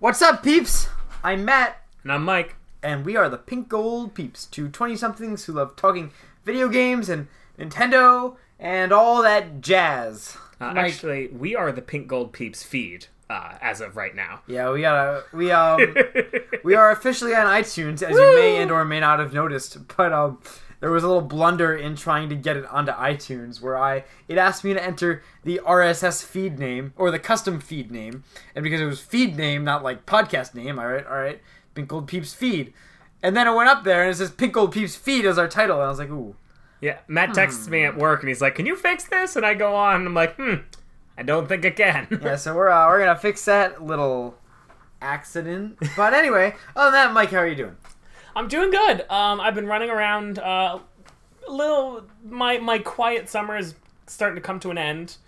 What's up, peeps? I'm Matt, And I'm Mike. and we are the Pink Gold Peeps, two 20 somethings who love talking video games and Nintendo and all that jazz. Uh, Mike- actually, we are the Pink Gold Peeps feed uh, as of right now. yeah, we gotta, we, um, we are officially on iTunes, as you may and or may not have noticed, but, um, there was a little blunder in trying to get it onto iTunes where I it asked me to enter the RSS feed name or the custom feed name, and because it was feed name, not like podcast name, all right, all right, Pink Gold Peeps feed, and then I went up there and it says Pink Gold Peeps feed as our title, and I was like, ooh, yeah, Matt texts me at work and he's like, "Can you fix this?" And I go on. And I'm like, "Hmm, I don't think I can." yeah, so we're uh, we're gonna fix that little accident. But anyway, other than that, Mike, how are you doing? I'm doing good. Um, I've been running around. Uh, a little. My my quiet summer is starting to come to an end.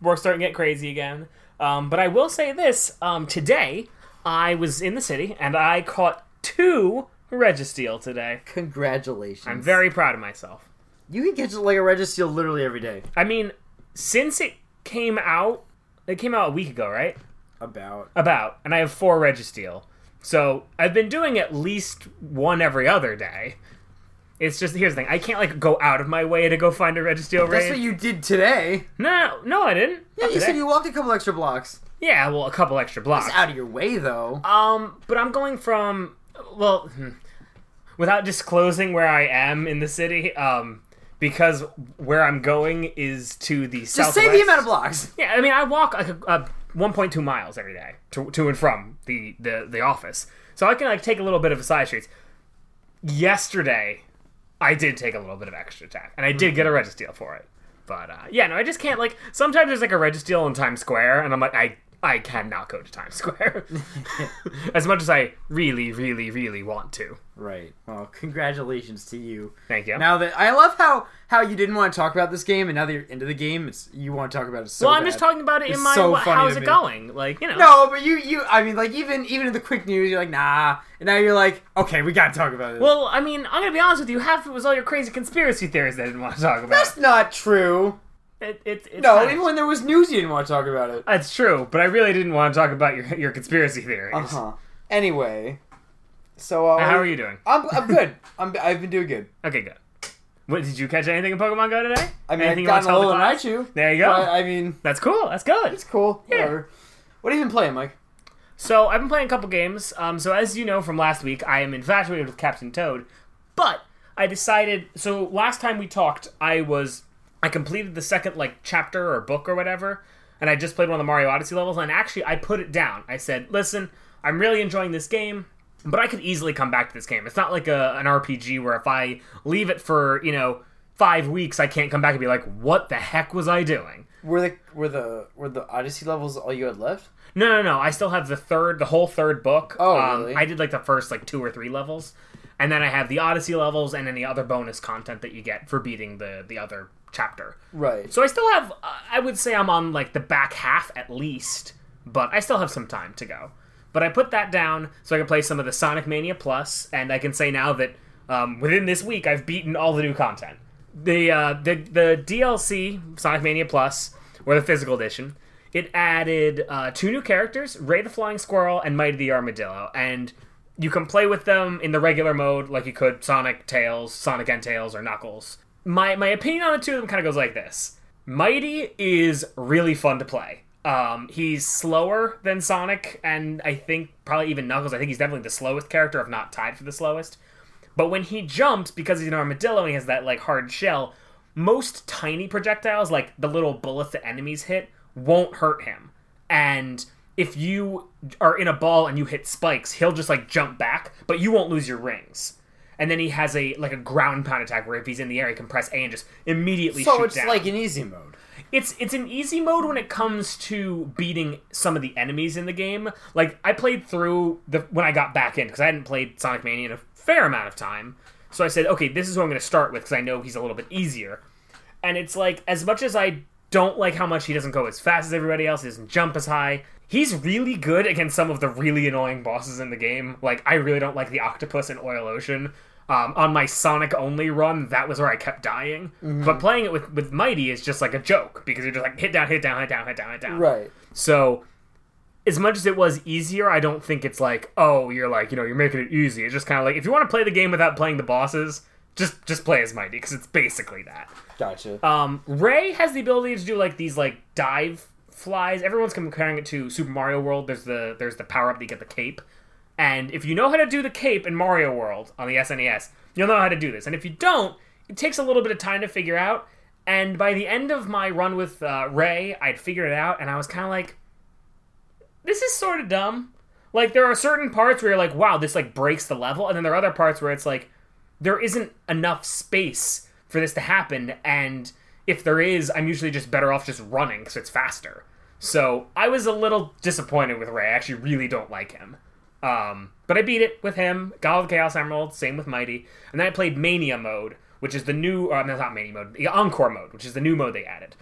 We're starting to get crazy again. Um, but I will say this: um, today I was in the city and I caught two Registeel today. Congratulations! I'm very proud of myself. You can catch like a Registeel literally every day. I mean, since it came out, it came out a week ago, right? About About, and I have four Registeel. So I've been doing at least one every other day. It's just here's the thing: I can't like go out of my way to go find a Registeel that's what you did today. No, no, I didn't. Yeah, Not you today. said you walked a couple extra blocks. Yeah, well, a couple extra blocks. It's out of your way though. Um, but I'm going from well, hmm, without disclosing where I am in the city. Um, because where I'm going is to the Just southwest. say the amount of blocks. Yeah, I mean, I walk like a, a 1.2 miles every day to, to and from the, the the office, so I can like take a little bit of a side streets. Yesterday, I did take a little bit of extra time, and I did get a Registeel for it. But uh, yeah, no, I just can't like. Sometimes there's like a Registeel in Times Square, and I'm like, I I cannot go to Times Square as much as I really, really, really want to. Right. Well, congratulations to you. Thank you. Now that I love how how you didn't want to talk about this game, and now that you're into the game, it's you want to talk about it so. well, I'm bad. just talking about it in my. so what, funny how's to it me. going? Like you know. No, but you you I mean like even even in the quick news, you're like nah, and now you're like okay, we gotta talk about it. Well, I mean, I'm gonna be honest with you. Half of it was all your crazy conspiracy theories that I didn't want to talk about. that's not true. It, it, it's No, kind of- even when there was news, you didn't want to talk about it. That's true, but I really didn't want to talk about your your conspiracy theories. Uh huh. Anyway, so uh, How are you doing? I'm I'm good. I'm I've been doing good. Okay, good. What did you catch anything in Pokemon Go today? I mean, anything I've gotten a wanna little tell the? Raichu. There you go. But, I mean, That's cool. That's good. it's cool. Yeah. Whatever. What have you been playing, Mike? So I've been playing a couple games. Um, so as you know from last week, I am infatuated with Captain Toad, but I decided. So last time we talked, I was I completed the second like chapter or book or whatever, and I just played one of the Mario Odyssey levels. And actually, I put it down. I said, "Listen, I'm really enjoying this game." But I could easily come back to this game. It's not like a, an RPG where if I leave it for, you know, five weeks, I can't come back and be like, what the heck was I doing? Were the were the were the Odyssey levels all you had left? No, no, no. I still have the third, the whole third book. Oh, um, really? I did like the first like two or three levels, and then I have the Odyssey levels and any other bonus content that you get for beating the the other chapter. Right. So I still have. Uh, I would say I'm on like the back half at least, but I still have some time to go. But I put that down so I can play some of the Sonic Mania Plus, and I can say now that um, within this week I've beaten all the new content. The uh, the the DLC Sonic Mania Plus or the physical edition. It added uh, two new characters, Ray the Flying Squirrel and Mighty the Armadillo, and you can play with them in the regular mode like you could Sonic, Tails, Sonic and Tails, or Knuckles. My my opinion on the two of them kind of goes like this: Mighty is really fun to play. Um, he's slower than Sonic, and I think probably even Knuckles. I think he's definitely the slowest character, if not tied for the slowest. But when he jumps, because he's an armadillo and he has that like hard shell, most tiny projectiles, like the little bullets that enemies hit, won't hurt him. And if you are in a ball and you hit spikes, he'll just like jump back, but you won't lose your rings. And then he has a like a ground pound attack where if he's in the air, he can press A and just immediately So it's down. like an easy mode. It's it's an easy mode when it comes to beating some of the enemies in the game. Like I played through the when I got back in because I hadn't played Sonic Mania in a fair amount of time. So I said, okay, this is who I'm going to start with because I know he's a little bit easier. And it's like as much as I don't like how much he doesn't go as fast as everybody else, he doesn't jump as high. He's really good against some of the really annoying bosses in the game. Like I really don't like the octopus in Oil Ocean. Um, on my Sonic only run, that was where I kept dying. But playing it with, with Mighty is just like a joke because you're just like hit down, hit down, hit down, hit down, hit down. Right. So as much as it was easier, I don't think it's like, oh, you're like, you know, you're making it easy. It's just kind of like if you want to play the game without playing the bosses, just just play as Mighty because it's basically that. Gotcha. Um, Ray has the ability to do like these like dive flies. Everyone's comparing it to Super Mario World. There's the there's the power up that you get the cape, and if you know how to do the cape in Mario World on the SNES, you'll know how to do this. And if you don't, it takes a little bit of time to figure out. And by the end of my run with uh, Ray, I'd figured it out, and I was kind of like, this is sort of dumb. Like there are certain parts where you're like, wow, this like breaks the level, and then there are other parts where it's like there isn't enough space for this to happen, and if there is, I'm usually just better off just running because it's faster. So I was a little disappointed with Ray. I actually really don't like him. Um, but I beat it with him. Got all the Chaos Emerald. Same with Mighty. And then I played Mania mode, which is the new. Uh, no, not Mania mode. Encore mode, which is the new mode they added.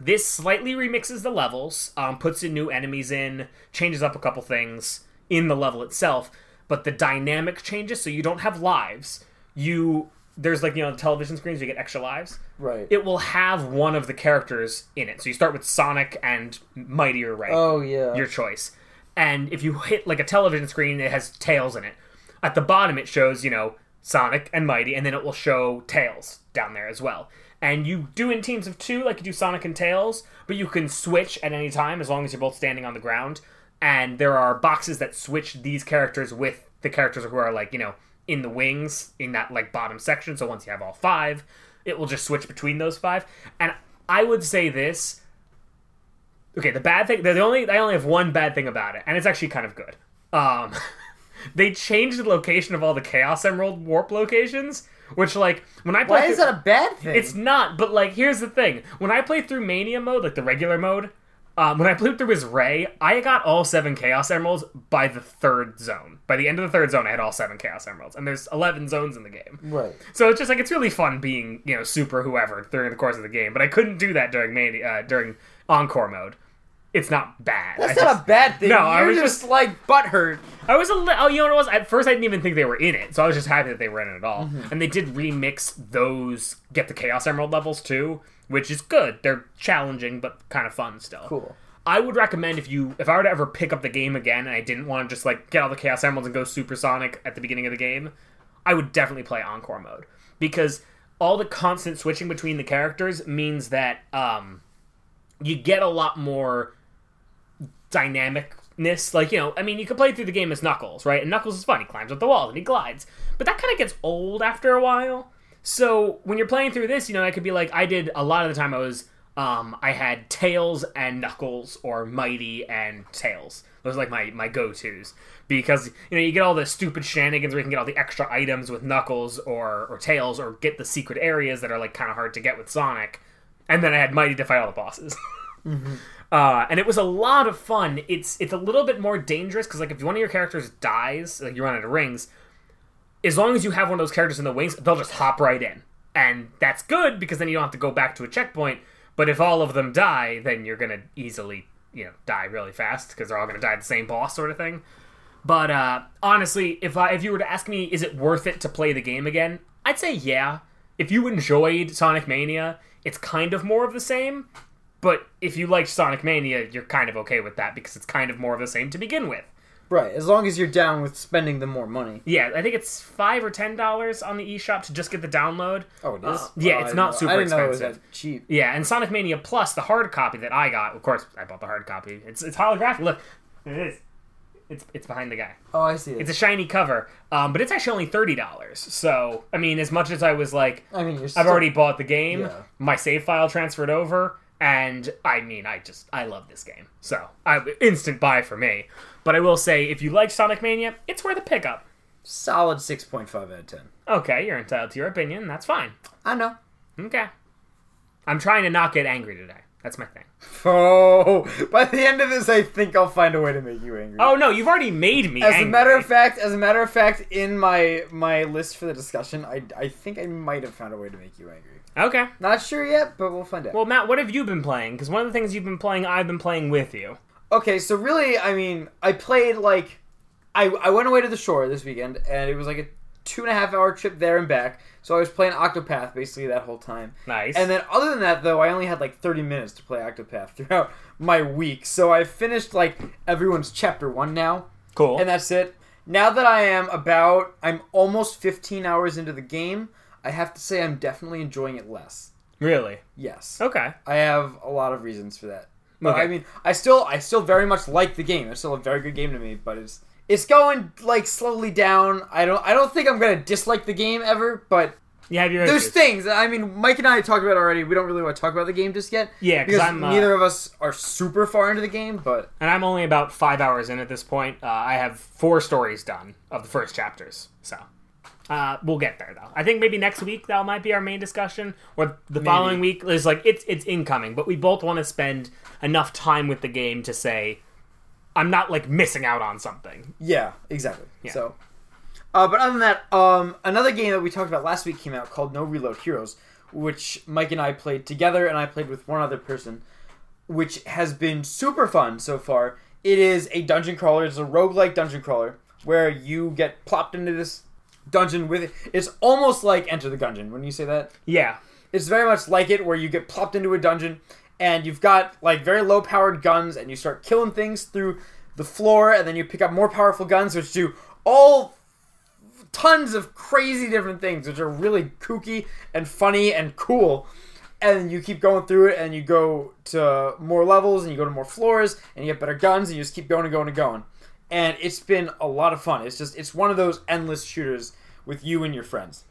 This slightly remixes the levels, um, puts in new enemies in, changes up a couple things in the level itself, but the dynamic changes. So you don't have lives. You there's like you know the television screens you get extra lives. right. It will have one of the characters in it. So you start with Sonic and Mighty or Ray oh yeah. your choice. And if you hit like a television screen, it has Tails in it. At the bottom, it shows, you know, Sonic and Mighty, and then it will show Tails down there as well. And you do in teams of two, like you do Sonic and Tails, but you can switch at any time as long as you're both standing on the ground. And there are boxes that switch these characters with the characters who are like, you know, in the wings in that like bottom section. So once you have all five, it will just switch between those five. And I would say this Okay, the bad thing. The only I only have one bad thing about it, and it's actually kind of good. Um, they changed the location of all the Chaos Emerald warp locations, which like when I play, Why is that a bad thing? it's not. But like, here's the thing: when I play through Mania mode, like the regular mode, um, when I played through as Ray, I got all seven Chaos Emeralds by the third zone. By the end of the third zone, I had all seven Chaos Emeralds, and there's eleven zones in the game. right. So it's just like it's really fun being you know super whoever during the course of the game, but I couldn't do that during Mania uh, during Encore mode. It's not bad. That's I not just- a bad thing. No, You're I was just, just- like butthurt. I was a li- oh, you know what it was? At first, I didn't even think they were in it, so I was just happy that they were in it at all. Mm-hmm. And they did remix those get the Chaos Emerald levels too, which is good. They're challenging but kind of fun still. Cool. I would recommend if you if I were to ever pick up the game again and I didn't want to just like get all the Chaos Emeralds and go supersonic at the beginning of the game, I would definitely play Encore mode because all the constant switching between the characters means that um, you get a lot more dynamicness. Like you know, I mean, you could play through the game as Knuckles, right? And Knuckles is fun. He climbs up the wall and he glides, but that kind of gets old after a while. So when you're playing through this, you know, I could be like, I did a lot of the time. I was, um, I had Tails and Knuckles or Mighty and Tails. Those are like my my go tos because you know you get all the stupid shenanigans where you can get all the extra items with Knuckles or or Tails or get the secret areas that are like kind of hard to get with Sonic. And then I had Mighty to fight all the bosses. Uh, and it was a lot of fun. It's it's a little bit more dangerous because like if one of your characters dies, like you run out of rings, as long as you have one of those characters in the wings, they'll just hop right in, and that's good because then you don't have to go back to a checkpoint. But if all of them die, then you're gonna easily you know die really fast because they're all gonna die the same boss sort of thing. But uh, honestly, if I, if you were to ask me, is it worth it to play the game again? I'd say yeah. If you enjoyed Sonic Mania, it's kind of more of the same. But if you liked Sonic Mania, you're kind of okay with that because it's kind of more of the same to begin with. Right. As long as you're down with spending the more money. Yeah, I think it's five or ten dollars on the eShop to just get the download. Oh, it is. Uh, yeah, it's not didn't super I didn't know was expensive. cheap. Yeah, and Sonic Mania Plus, the hard copy that I got, of course, I bought the hard copy. It's it's holographic. Look, it is. It's it's behind the guy. Oh, I see it. It's a shiny cover, um, but it's actually only thirty dollars. So I mean, as much as I was like, I mean. I've still- already bought the game. Yeah. My save file transferred over, and I mean, I just I love this game. So I instant buy for me. But I will say, if you like Sonic Mania, it's worth a pickup. solid six point five out of ten. Okay, you're entitled to your opinion. That's fine. I know. Okay. I'm trying to not get angry today. That's my thing. Oh, by the end of this, I think I'll find a way to make you angry. Oh no, you've already made me. As angry. a matter of fact, as a matter of fact, in my my list for the discussion, I, I think I might have found a way to make you angry. Okay. Not sure yet, but we'll find out. Well, Matt, what have you been playing? Because one of the things you've been playing, I've been playing with you. okay, so really, I mean, I played like, I I went away to the shore this weekend, and it was like a two and a half hour trip there and back. So I was playing Octopath basically that whole time. Nice. And then other than that though, I only had like 30 minutes to play Octopath throughout my week. So I finished like everyone's chapter 1 now cool. and that's it. Now that I am about I'm almost 15 hours into the game, I have to say I'm definitely enjoying it less. really? Yes. Okay. I have a lot of reasons for that. But Okay. I mean, I still I still very much like the game. It's still a very good game to me, but it's it's going like slowly down. I don't I don't think I'm going to dislike the game ever, but You have your there's issues. things. I mean, Mike and I talked about it already. We don't really want to talk about the game just yet. Yeah, because I'm, uh, neither of us are super far into the game, but and I'm only about five hours in at this point. Uh, I have four stories done of the first chapters, so uh, we'll get there though. I think maybe next week that might be our main discussion, or the following week is like it's it's incoming. But we both want to spend enough time with the game to say I'm not like missing out on something. Yeah, exactly. So, uh, but other than that, um, another game that we talked about last week came out called No Reload Heroes, which Mike and I played together, and I played with one other person, which has been super fun so far. It is a dungeon crawler. It's a roguelike dungeon crawler where you get plopped into this dungeon with it. It's almost like Enter the Gungeon when you say that. Yeah, It's very much like it, where you get plopped into a dungeon and you've got like very low powered guns, and you start killing things through the floor, and then you pick up more powerful guns, which do all tons of crazy different things, which are really kooky and funny and cool. And you keep going through it, and you go to more levels, and you go to more floors, and you get better guns, and you just keep going and going and going. And it's been a lot of fun. It's just it's one of those endless shooters with you and your friends.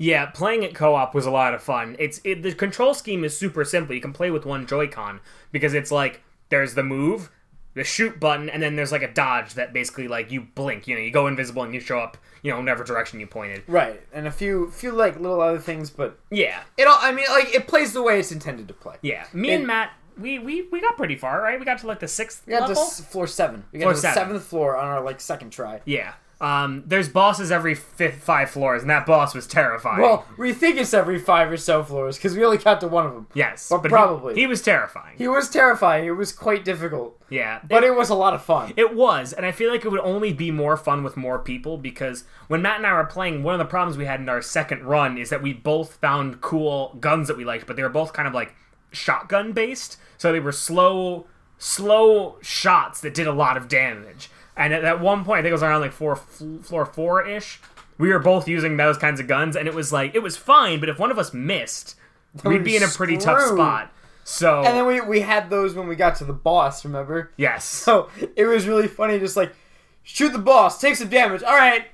Yeah, playing it co-op was a lot of fun. It's it, the control scheme is super simple. You can play with one Joy-Con because it's like there's the move, the shoot button, and then there's like a dodge that basically like you blink. You know, you go invisible and you show up. You know, in whatever direction you pointed. Right, and a few few like little other things, but Yeah, it all I mean like it plays the way it's intended to play. yeah. Me It- and Matt, we, we we got pretty far, right? We got to like the sixth We got to s- floor seven. We got Floor to the seven. seventh floor on our like second try. yeah. Um, there's bosses every fifth, five floors, and that boss was terrifying. Well, we think it's every five or so floors because we only got to one of them. yes, but he- probably. he, was terrifying. He was terrifying. It was quite difficult, yeah, but it was a lot of fun. It was, and I feel like it would only be more fun with more people because when Matt and I were playing, one of the problems we had in our second run is that we both found cool guns that we liked, but they were both kind of like shotgun based, so they were slow, slow shots that did a lot of damage. And at that one point, I think it was around like four, floor four ish. We were both using those kinds of guns, and it was like it was fine, but if one of us missed, we'd be in a pretty tough spot. So and then we we had those when we got to the boss. Remember? yes, So it was really funny. Just like shoot the boss, take some damage. All right,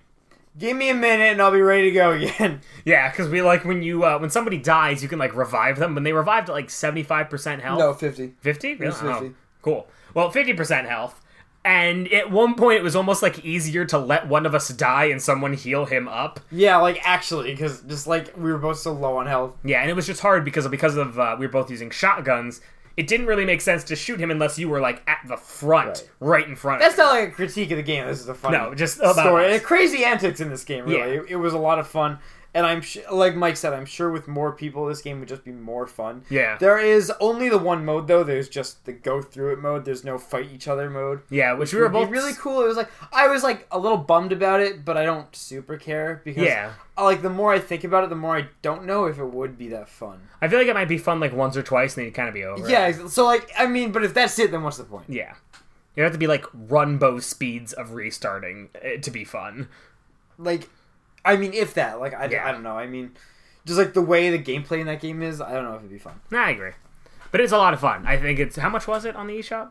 give me a minute, and I'll be ready to go again. Yeah, because we like when you uh, when somebody dies, you can like revive them. When they revived at like seventy five percent health, No, fifty. fifty, really? was 50. Oh, cool. Well, fifty percent health, and at one point it was almost like easier to let one of us die and someone heal him up. Yeah, like actually, because just like we were both so low on health. Yeah, and it was just hard because because of uh, we were both using shotguns. It didn't really make sense to shoot him unless you were like at the front, right, in front. That's of him. not like a critique of the game. This is a fun No, just about story. us. Crazy antics in this game. Really, Yeah. it, it was a lot of fun. And I'm sh- like Mike said, I'm sure with more people, this game would just be more fun. Yeah. There is only the one mode though. There's just the go through it mode. There's no fight each other mode. yeah, which we were both really cool. It was like I was like a little bummed about it, but I don't super care because Yeah. Like the more I think about it, the more I don't know if it would be that fun. I feel like it might be fun like once or twice, and then you'd kind of be over. it. Yeah. So like I mean, but if that's it, then what's the point? Yeah. You have to be like runbow speeds of restarting eh, to be fun. like i mean if that like I, Yeah. I don't know i mean just like the way the gameplay in that game is i don't know if it'd be fun Nah, I agree. But it's a lot of fun. I think it's how much was it on the eShop?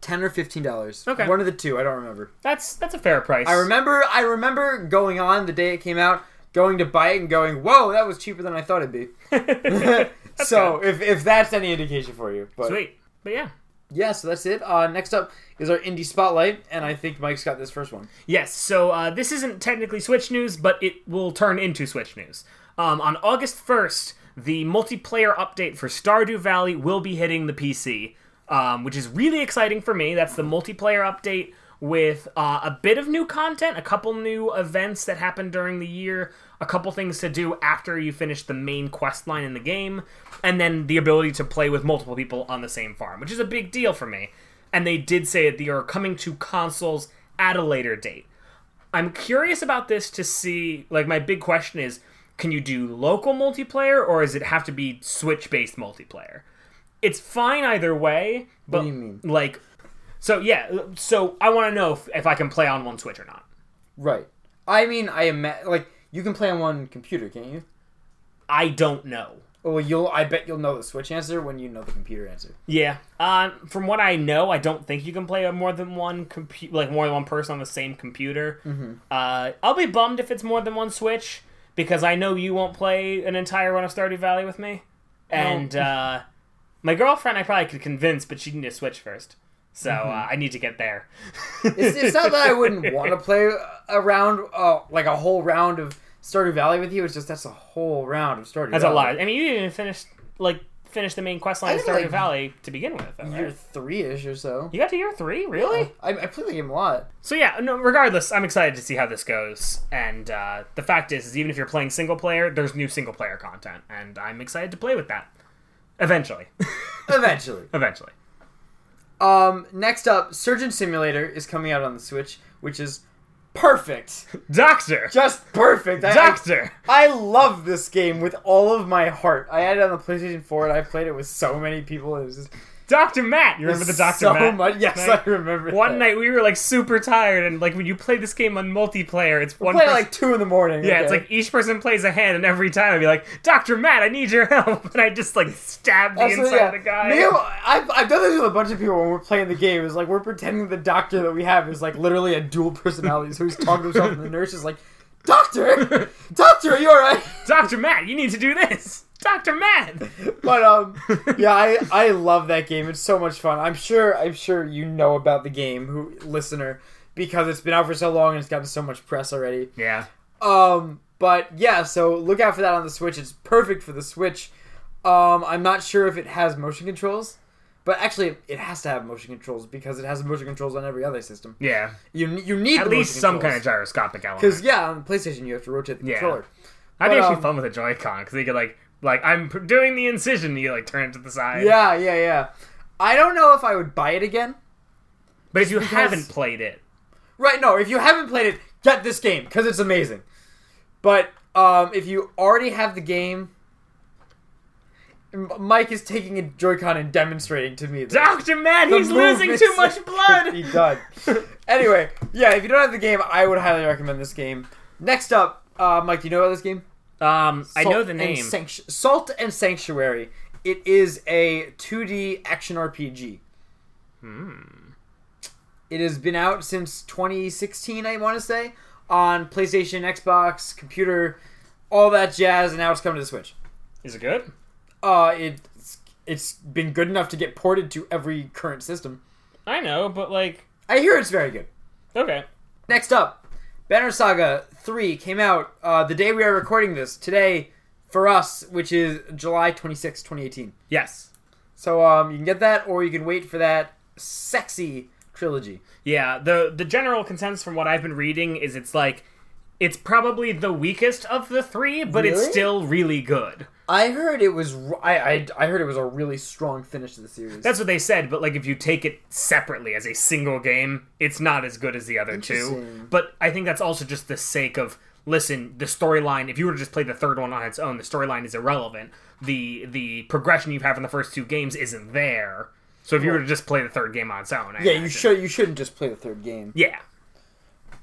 10 or 15 dollars Okay. one of the two i don't remember That's that's a fair price. i remember i remember going on the day it came out going to buy it and going whoa that was cheaper than i thought it'd be so if, if that's any indication for you but Sweet. But yeah. Yeah so that's it uh, next up is our indie spotlight and i think mike's got this first one Yes, so uh, this isn't technically Switch news, but it will turn into Switch news. Um, on August 1st, the multiplayer update for Stardew Valley will be hitting the PC, um, which is really exciting for me. That's the multiplayer update with uh, a bit of new content, a couple new events that happen during the year, a couple things to do after you finish the main quest line in the game, and then the ability to play with multiple people on the same farm, which is a big deal for me. And they did say that they are coming to consoles at a later date. I'm curious about this to see. Like, my big question is, can you do local multiplayer, or does it have to be Switch-based multiplayer? It's fine either way, but do you mean? like, so yeah, so I want to know if, if I can play on one Switch or not. Right. I mean, I am like you can play on one computer, can't you? I don't know. Well, you'll. I bet you'll know the Switch answer when you know the computer answer. Yeah. Um, from what I know, I don't think you can play more than one compu- like more than one person on the same computer. Mm-hmm. Uh, I'll be bummed if it's more than one Switch because I know you won't play an entire run of Stardew Valley with me, and uh, my girlfriend I probably could convince, but she needs a Switch first, so uh, I need to get there. It's, it's not that I wouldn't want to play a round, uh, like a whole round of Stardew Valley with you. It's just that's a whole round of Stardew. That's a Valley. lot. I mean, you didn't even finish like finish the main quest line I of think, Stardew like, Valley to begin with, though, Year right? three ish or so. You got to year three, really? I, I play the game a lot. So yeah, no, regardless, I'm excited to see how this goes. And uh, the fact is, is even if you're playing single player, there's new single player content, and I'm excited to play with that. Eventually, Eventually. eventually. Um, next up, Surgeon Simulator is coming out on the Switch, which is perfect. Doctor, Just perfect. I, Doctor. I, I love this game with all of my heart. I had it on the PlayStation 4 and I played it with so many people. It was just Doctor Matt. You remember the Doctor so Matt? much. Yes, night? I remember. One that. night we were like super tired, and like when you play this game on multiplayer, it's one Play at person- like two in the morning. Yeah, it's like each person plays a hand, and every time I'd be like, "Doctor Matt, I need your help," and I just like stab the Absolutely, inside yeah. of the guy. Me I've, I've done this with a bunch of people when we're playing the game. It's like we're pretending the doctor that we have is like literally a dual personality. So he's talking to himself, and the nurse is like, "Doctor, doctor, are you alright?" Doctor Matt, you need to do this. Doctor Matt. But um, yeah, I I love that game. It's so much fun. I'm sure I'm sure you know about the game, who listener, because it's been out for so long and it's gotten so much press already. Yeah. Um, but yeah, so look out for that on the Switch. It's perfect for the Switch. Um, I'm not sure if it has motion controls, but actually it has to have motion controls because it has motion controls on every other system. Yeah. You you need At least some controls. kind of gyroscopic element. because yeah, on the PlayStation you have to rotate the Yeah. controller. That'd be actually um, fun with a Joy-Con because you could like like I'm doing the incision, and you like turn it to the side. Yeah, yeah, yeah. I don't know if I would buy it again. But if you because- haven't played it, Right, no, if you haven't played it, get this game because it's amazing. But um, if you already have the game, Mike is taking a Joy-Con and demonstrating to me. Doctor Matt, the he's losing too much blood. he done. anyway, yeah, if you don't have the game, I would highly recommend this game. Next up, uh, Mike, do you know about this game? Um, I know Salt the and name. Sanctu- Salt and Sanctuary. It is a 2D action RPG. Hmm. It has been out since 2016, I want to say, on PlayStation, Xbox, computer, all that jazz, and now it's coming to the Switch. Is it good? Uh, it's it's been good enough to get ported to every current system. I know, but like, I hear it's very good. okay. Next up, Banner Saga 3 came out uh, the day we are recording this, today for us, which is July 26, 2018. Yes. So um, you can get that, or you can wait for that sexy trilogy. Yeah. the The general consensus from what I've been reading is it's like it's probably the weakest of the three, but it's Really? still really good. I heard it was. r- I, I I heard it was a really strong finish to the series. That's what they said, but like if you take it separately as a single game, it's not as good as the other two. Interesting. But I think that's also just the sake of listen, the storyline, if you were to just play the third one on its own, the storyline is irrelevant. The the progression you've had in the first two games isn't there. So if you were to just play the third game on its own, I yeah, you imagine- should. You shouldn't just play the third game. Yeah.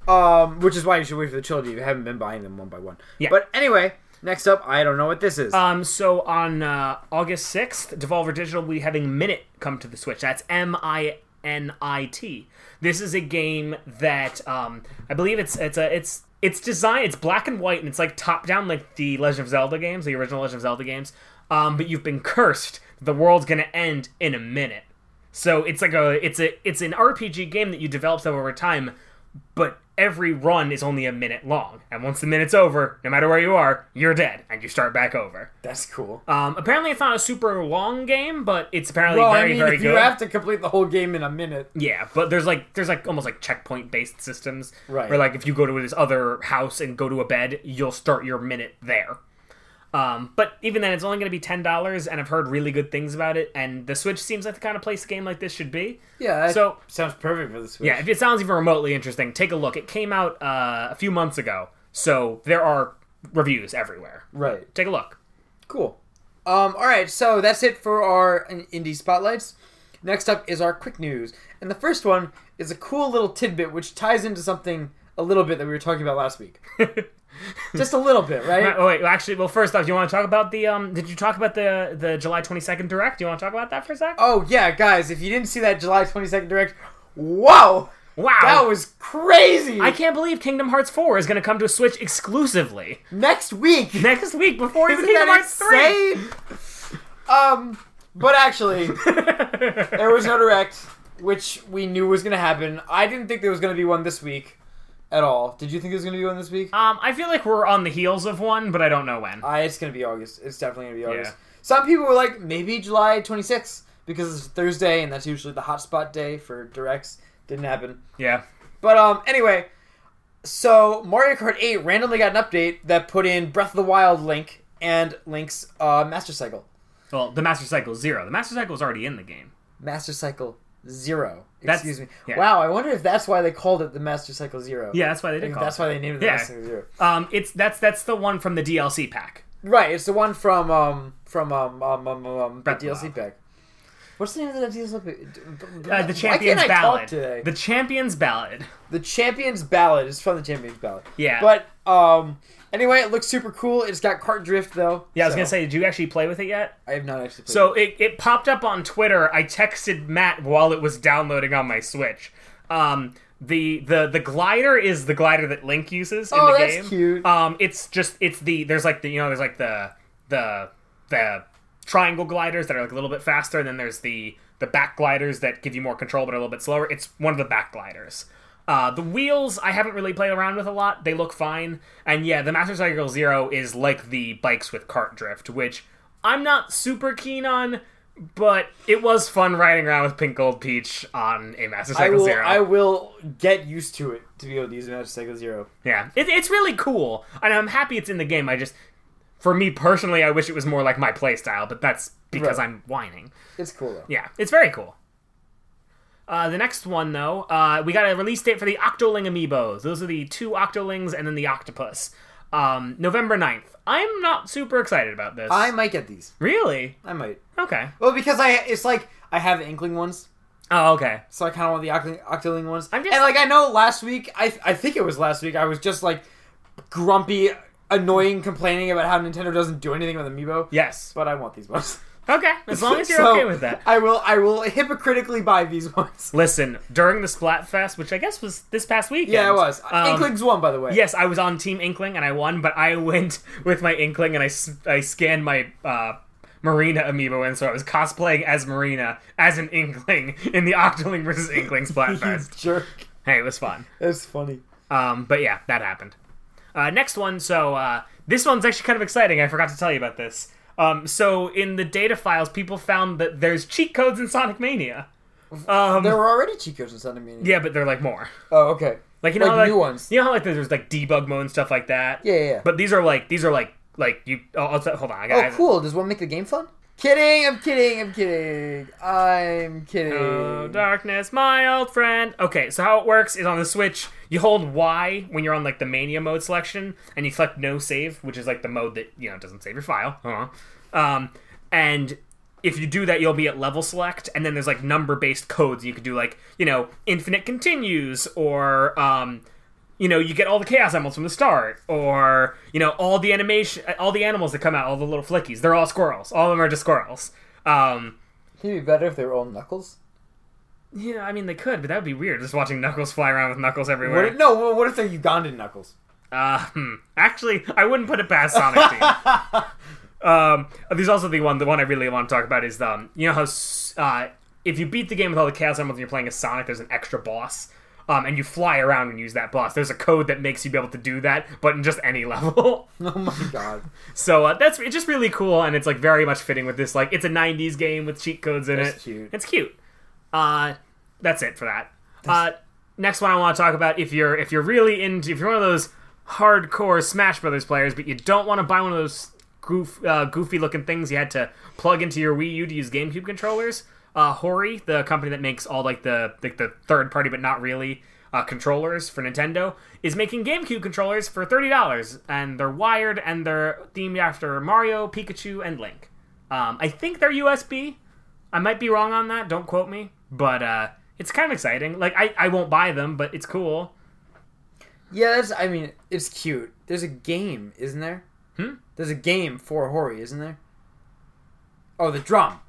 Um, which is why you should wait for the trilogy. if You haven't been buying them one by one. Yeah. But anyway, next up, I don't know what this is. Um, so on uh, August 6th, Devolver Digital will be having Minute come to the Switch. That's M I N I T. This is a game that um, I believe it's it's a it's it's designed it's black and white and it's like top down like the Legend of Zelda games, the original Legend of Zelda games. Um, but you've been cursed. The world's gonna end in a minute. So it's like a it's a it's an RPG game that you develop over time, but every run is only a minute long. And once the minute's over, no matter where you are, you're dead and you start back over. That's cool. Um, apparently, it's not a super long game, but it's apparently well, very, I mean, very if good. you have to complete the whole game in a minute. Yeah, but there's like there's like almost like checkpoint based systems, Right. Where like if you go to this other house and go to a bed, you'll start your minute there. Um, but even then, it's only going to be ten dollars, and I've heard really good things about it. And the Switch seems like the kind of place a game like this should be. Yeah, So- sounds perfect for the Switch. Yeah, if it sounds even remotely interesting, take a look. It came out uh, a few months ago, so there are reviews everywhere. right. Take a look. Cool. Um, all right, so that's it for our indie spotlights. Next up is our quick news, and the first one is a cool little tidbit which ties into something a little bit that we were talking about last week. Just a little bit, right? Oh wait, well, actually, well, first off, do you want to talk about the um? Did you talk about the the July twenty second direct? Do you want to talk about that for a sec? Oh yeah, guys, if you didn't see that July twenty second direct, whoa, wow, that was crazy. I can't believe Kingdom Hearts four is going to come to a Switch exclusively Next week. next week before even Kingdom Hearts three. Um, but actually, there was no direct, which we knew was going to happen. I didn't think there was going to be one this week at all. Did you think it was going to be one this week? Um, I feel like we're on the heels of one, but I don't know when. Uh, it's going to be August. It's definitely going to be August. Yeah. Some people were like, maybe July 26th because it's Thursday and that's usually the hotspot day for directs. Didn't happen. Yeah. But um, anyway, so Mario Kart 8 randomly got an update that put in Breath of the Wild Link and Link's uh, Master Cycle. Well, the Master Cycle Zero. The Master Cycle is already in the game. Master Cycle Zero. That's- Excuse me. yeah. Wow, I wonder if that's why they called it the Master Cycle Zero. Yeah, that's why they did that's it. why they named it the Yeah. Master Cycle Zero. Um, it's that's that's the one from the DLC pack. Right, it's the one from um from um um um, um, um the Breath of the DLC pack. What's the name of the DLC pack? Uh, the Champions can't I talk Ballad. The Champions Ballad. The Champions Ballad is from the Champions Ballad. Yeah. But um anyway, it looks super cool. It's got cart drift though. Yeah, I was so gonna say, did you actually play with it yet? I have not actually played So it. it, it popped up on Twitter. I texted Matt while it was downloading on my Switch. Um, the the the glider is the glider that Link uses in Oh, the that's game. cute. Um, it's just it's the there's like the you know there's like the the the triangle gliders that are like a little bit faster. And then there's the the back gliders that give you more control but are a little bit slower. It's one of the back gliders. Uh, the wheels I haven't really played around with a lot. They look fine, and yeah, the Master Cycle Zero is like the bikes with cart drift, which I'm not super keen on. But it was fun riding around with Pink Gold Peach on a Master I Cycle will Zero. I will get used to it to be able to use Master Cycle Zero. Yeah, it, it's really cool, and I'm happy it's in the game. I just, for me personally, I wish it was more like my playstyle, but that's because Right. I'm whining. It's cool though. Yeah, it's very cool. Uh, the next one, though, uh, we got a release date for the Octoling amiibos. Those are the two Octolings and then the Octopus. Um, November 9th. I'm not super excited about this. I might get these. Really? I might. Okay. Well, because I it's like I have Inkling ones, Oh, okay. so I kind of want the Octoling, Octoling ones. I'm just- and like I know last week, I I think it was last week. I was just like grumpy, annoying, complaining about how Nintendo doesn't do anything with Amiibo. Yes. But I want these ones. Okay, as long as you're So, okay with that. I will. I will hypocritically buy these ones. Listen, during the Splatfest, which I guess was this past weekend. Yeah, it was. um, Inklings won, by the way. Yes, I was on Team Inkling and I won, but I went with my Inkling and I, I scanned my uh, Marina amiibo in, so I was cosplaying as Marina as an Inkling in the Octoling versus Inkling Splatfest. jerk. hey, it was fun. That's funny. Um, but yeah, that happened. Uh, next one, so uh, this one's actually kind of exciting. I forgot to tell you about this. Um, so in the data files, people found that there's cheat codes in Sonic Mania. Um, There were already cheat codes in Sonic Mania. yeah, but they're like more. Oh, okay. Like you know, Like how, like, new ones. You know how like there's like debug mode and stuff like that. Yeah, yeah. yeah. But these are like these are like like you. Oh, hold on. I got. oh, cool. Does one make the game fun? Kidding. I'm kidding. I'm kidding. I'm kidding. Oh, darkness, my old friend. Okay, so how it works is on the Switch, you hold Y when you're on like the Mania mode selection, and you select No Save, which is like the mode that you know doesn't save your file. Uh-huh. Um, and if you do that, you'll be at level select, and then there's like number based codes. You could do like you know infinite continues or um, you know you get all the chaos emeralds from the start, or you know all the animation, all the animals that come out, all the little flickies. They're all squirrels. All of them are just squirrels. Um, It'd be better if they were all Knuckles. Yeah, I mean they could, but that would be weird. Just watching Knuckles fly around with Knuckles everywhere. What if, no, what- if they're Ugandan Knuckles? Uh, hmm. Actually, I wouldn't put it past Sonic Team. um, there's also the one. The one I really want to talk about is um, you know how uh, if you beat the game with all the Chaos Emeralds and you're playing as Sonic, there's an extra boss. Um, and you fly around and use that boss. There's a code that makes you be able to do that, but in just any level. Oh my god. so uh, that's it's just really cool, and it's like very much fitting with this. Like it's a '90s game with cheat codes in That's it. cute. It's cute. Uh, that's it for that. Uh, next one I want to talk about if you're if you're really into if you're one of those hardcore Smash Brothers players, but you don't want to buy one of those goof, uh, goofy looking things you had to plug into your Wii U to use GameCube controllers. Uh, Hori, the company that makes all like the like the third party but not really uh, controllers for Nintendo, is making GameCube controllers for thirty dollars, and they're wired and they're themed after Mario, Pikachu, and Link. Um, I think they're USB. I might be wrong on that. Don't quote me, but uh, it's kind of exciting. Like I, I won't buy them, but it's cool. Yeah, that's. I mean, it's cute. There's a game, isn't there? Hmm? There's a game for Hori, isn't there? Oh, the drum.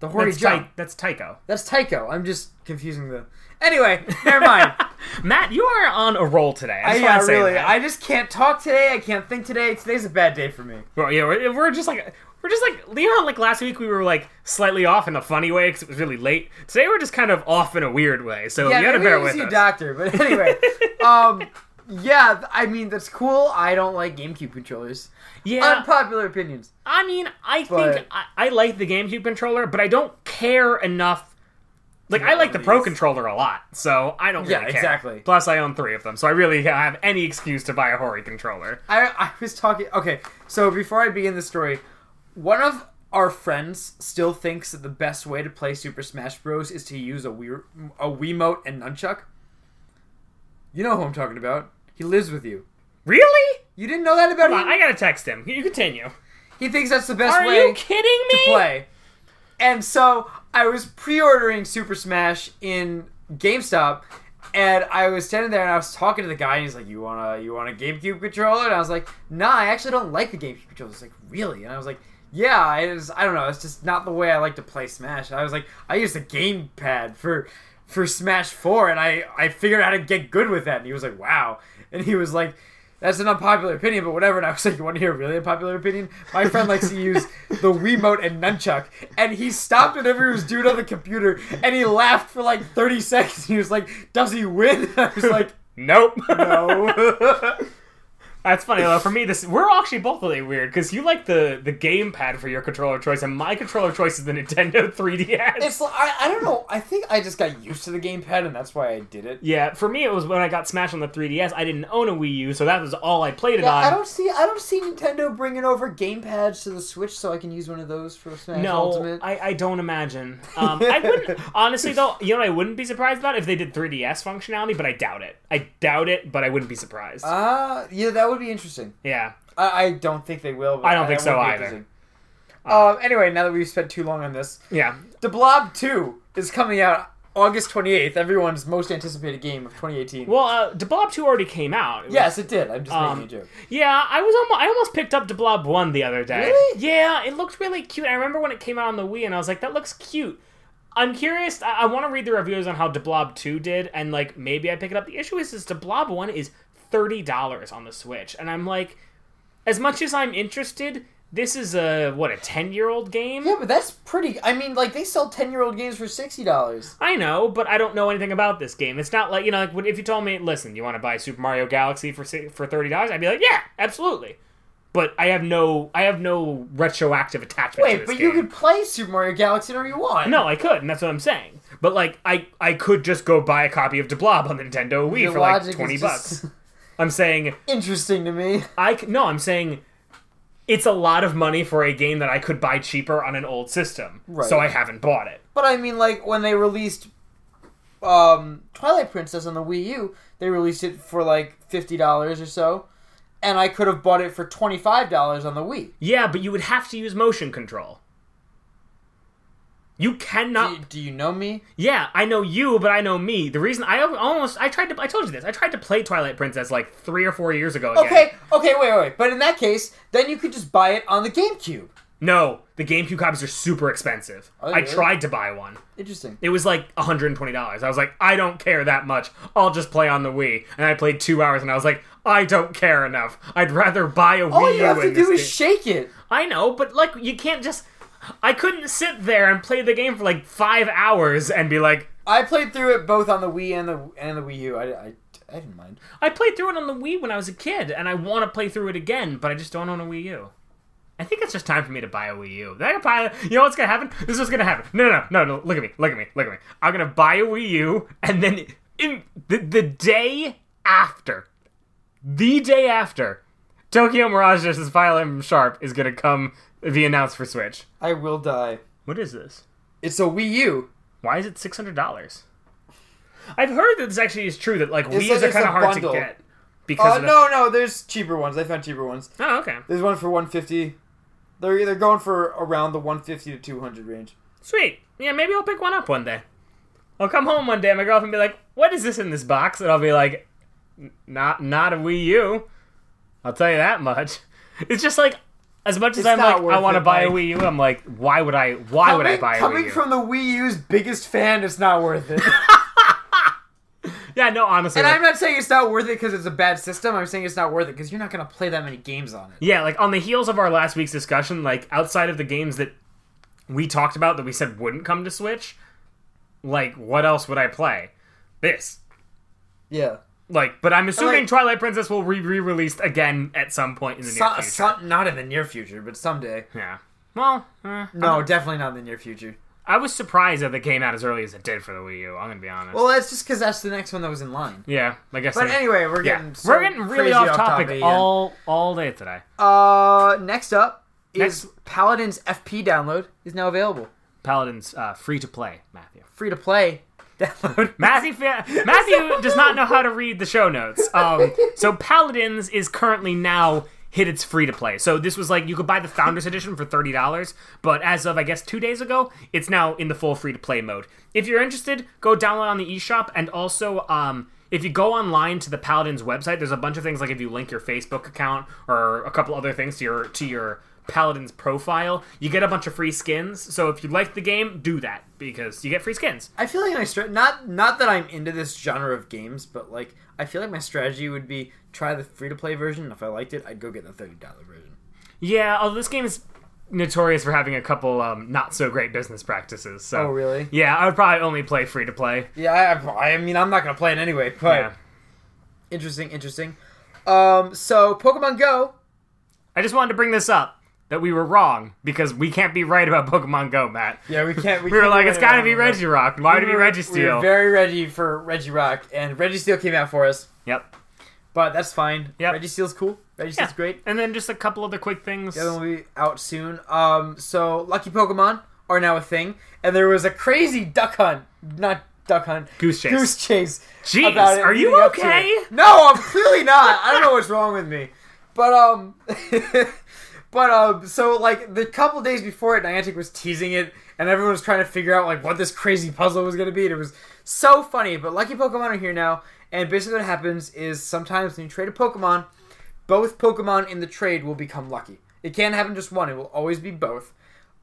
The Hori That's. Tai- that's Taiko. That's Taiko. I'm just confusing the. Anyway, never mind. Matt, you are on a roll today. I I, just yeah, to really. that. I just can't talk today. I can't think today. Today's a bad day for me. Well, yeah, we're, we're just like we're just like Leon. Like last week, we were like slightly off in a funny way because it was really late. Today, we're just kind of off in a weird way. So Yeah, you gotta maybe bear with see a us. doctor. But anyway, um, yeah. I mean, that's cool. I don't like GameCube controllers. yeah, Unpopular opinions. I mean, I But- think I, I like the GameCube controller, but I don't care enough. Like I like the Pro controller a lot, so I don't really Yeah, care. exactly. Plus, I own three of them, so I really don't have any excuse to buy a Hori controller. I I was talking. Okay, so before I begin the story, one of our friends still thinks that the best way to play Super Smash Bros. is to use a Wii a Wiimote and nunchuck. You know who I'm talking about. He lives with you. Really? You didn't know that about Hold him? on, I gotta text him. You continue. He thinks that's the best Are way you kidding me? to play. And so I was pre-ordering Super Smash in GameStop, and I was standing there and I was talking to the guy, and he's like, "You want a you want a GameCube controller?" And I was like, "Nah, I actually don't like the GameCube controller." He's like, "Really?" And I was like, "Yeah, it is. I don't know. It's just not the way I like to play Smash." And I was like, "I use the gamepad for." For Smash Four, and I I figured out how to get good with that. And he was like, "Wow!" And he was like, that's an unpopular opinion, but whatever. And I was like, you want to hear a really unpopular opinion? My friend likes to use the Wiimote and nunchuck, and he stopped whenever he was doing on the computer, and he laughed for like 30 seconds. He was like, does he win? I was like, Nope. no. That's funny though. For me, this we're actually both really weird because you like the the gamepad for your controller choice, and my controller choice is the Nintendo 3DS. it's like, I, I don't know. I think I just got used to the gamepad, and that's why I did it. yeah, for me, it was when I got Smash on the 3DS. I didn't own a Wii U, so that was all I played it Yeah, on. I don't see. I don't see Nintendo bringing over gamepads to the Switch, so I can use one of those for Smash no, Ultimate. I, I don't imagine. Um, I wouldn't honestly though. You know, what I wouldn't be surprised about if they did 3DS functionality, but I doubt it. I doubt it, but I wouldn't be surprised. Ah, yeah, that would be interesting. yeah, I, I don't think they will. But I don't think so would be either. interesting. Um, anyway, now that we've spent too long on this, yeah. DeBlob 2 is coming out August 28th, everyone's most anticipated game of 2018. Well, uh, DeBlob 2 already came out. It was- yes, it did. I'm just Um, making a joke. Yeah, I was almost I almost picked up DeBlob One the other day. Really? Yeah, it looked really cute. I remember when it came out on the Wii, and I was like, "That looks cute." I'm curious. I, I want to read the reviews on how DeBlob Two did, and like maybe I pick it up. The issue is, is DeBlob One is thirty dollars on the Switch, and I'm like, as much as I'm interested, this is a what a ten year old game. Yeah, but that's pretty. I mean, like, they sell 10 year old games for $60. I know, but I don't know anything about this game. It's not like you know, like if you told me, listen, you want to buy Super Mario Galaxy for for thirty dollars, I'd be like, yeah, absolutely. But I have no, I have no retroactive attachment. to Wait, but game. you could play Super Mario Galaxy whenever you want. No, I could, and that's what I'm saying. But like, I I could just go buy a copy of DeBlob on the Nintendo Wii Your for like twenty just bucks. I'm saying Interesting to me. I no, I'm saying it's a lot of money for a game that I could buy cheaper on an old system. Right. So I haven't bought it. But I mean, like, when they released um, Twilight Princess on the Wii U, they released it for like $50 or so. And I could have bought it for $25 on the Wii. Yeah, but you would have to use motion control. You cannot. Do you, do you know me? Yeah, I know you, but I know me. The reason I almost I tried to I told you this. I tried to play Twilight Princess like three or four years ago. Again. Okay, okay, wait, wait, wait. But in that case, then you could just buy it on the GameCube. No, the GameCube copies are super expensive. Oh, I tried to buy one. Interesting. It was like $120. I was like, I don't care that much. I'll just play on the Wii. And I played two hours, and I was like, I don't care enough. I'd rather buy a Wii All you have to do is game. shake it. I know, but like, you can't just. I couldn't sit there and play the game for like five hours and be like, I played through it both on the Wii and the and the Wii U. I, I, I didn't mind. I played through it on the Wii when I was a kid, and I want to play through it again, but I just don't own a Wii U. I think it's just time for me to buy a Wii U. I buy, you know what's gonna happen? This is what's gonna happen. No, no, no, no. Look at me. Look at me. Look at me. I'm gonna buy a Wii U, and then in the, the day after, the day after, Tokyo Mirage versus Fire Emblem Sharp is gonna come be announced for Switch. I will die. What is this? It's a Wii U. Why is it six hundred dollars? I've heard that this actually is true that like It's Wii's like- are it's kind a of hard bundle. to get because Uh, of the- no, no, there's cheaper ones. I found cheaper ones. Oh, okay, There's one for 150. They're they're going for around the 150 to 200 range. sweet. Yeah, maybe I'll pick one up one day. I'll come home one day, and my girlfriend will be like, "What is this in this box?" And I'll be like, "N- "Not, not a Wii U." I'll tell you that much. It's just like, as much as It's I'm like, I want to buy a Wii U, I'm like, why would I? Why would I buy a Coming Wii U? Coming from the Wii U's biggest fan, it's not worth it. yeah, no, honestly, and like- I'm not saying it's not worth it because it's a bad system. I'm saying it's not worth it because you're not gonna play that many games on it. Yeah, like on the heels of our last week's discussion, like outside of the games that we talked about that we said wouldn't come to Switch, like what else would I play? This. Yeah. Like, but I'm assuming like- Twilight Princess will be re-released again at some point in the near future. some, not in the near future, but someday. yeah. Well, eh, No, definitely not in the near future. I was surprised that it came out as early as it did for the Wii U. I'm gonna be honest. Well, that's just because that's the next one that was in line. yeah, I guess. But I'm- anyway, we're yeah, getting so we're getting really off topic again. all all day today. Uh, next up is Paladin's FP download is now available, Paladin's uh, free to play, Matthew. free to play. Download. Matthew Matthew does not know how to read the show notes. Um, so Paladins is currently now hit its free to play. So this was like you could buy the Founders Edition for thirty dollars, but as of I guess two days ago, it's now in the full free to play mode. If you're interested, go download on the eShop, and also um, if you go online to the Paladins website, there's a bunch of things like if you link your Facebook account or a couple other things to your to your Paladin's profile, you get a bunch of free skins. So if you like the game, do that because you get free skins. I feel like my stra- not not that I'm into this genre of games, but like I feel like my strategy would be try the free to play version. If I liked it, I'd go get the thirty dollar version. Yeah, although this game is notorious for having a couple um, not so great business practices. So Oh, really? Yeah, I would probably only play free to play. Yeah, I, I mean I'm not gonna play it anyway. But Yeah. interesting, interesting. Um, so Pokemon Go. I just wanted to bring this up that we were wrong because we can't be right about Pokemon Go, Matt. Yeah, we can't. We were like, it's got to be Regirock. Why would it be We were- We were very ready for Regirock, and Registeel came out for us. Yep. But that's fine. Yep. Registeel's cool. Registeel's Yeah. great. And then just a couple other quick things. The other one will be out soon. Um, so lucky Pokemon are now a thing, and there was a crazy duck hunt, not duck hunt, Goose chase. goose chase. Jeez, are you leading up to okay? No, I'm clearly not. I don't know what's wrong with me, but um, but um, so like the couple days before it, Niantic was teasing it, and everyone was trying to figure out like what this crazy puzzle was gonna be, and it was so funny. But lucky Pokemon are here now, and basically what happens is sometimes when you trade a Pokemon, both Pokemon in the trade will become lucky. It can't happen just one; it will always be both.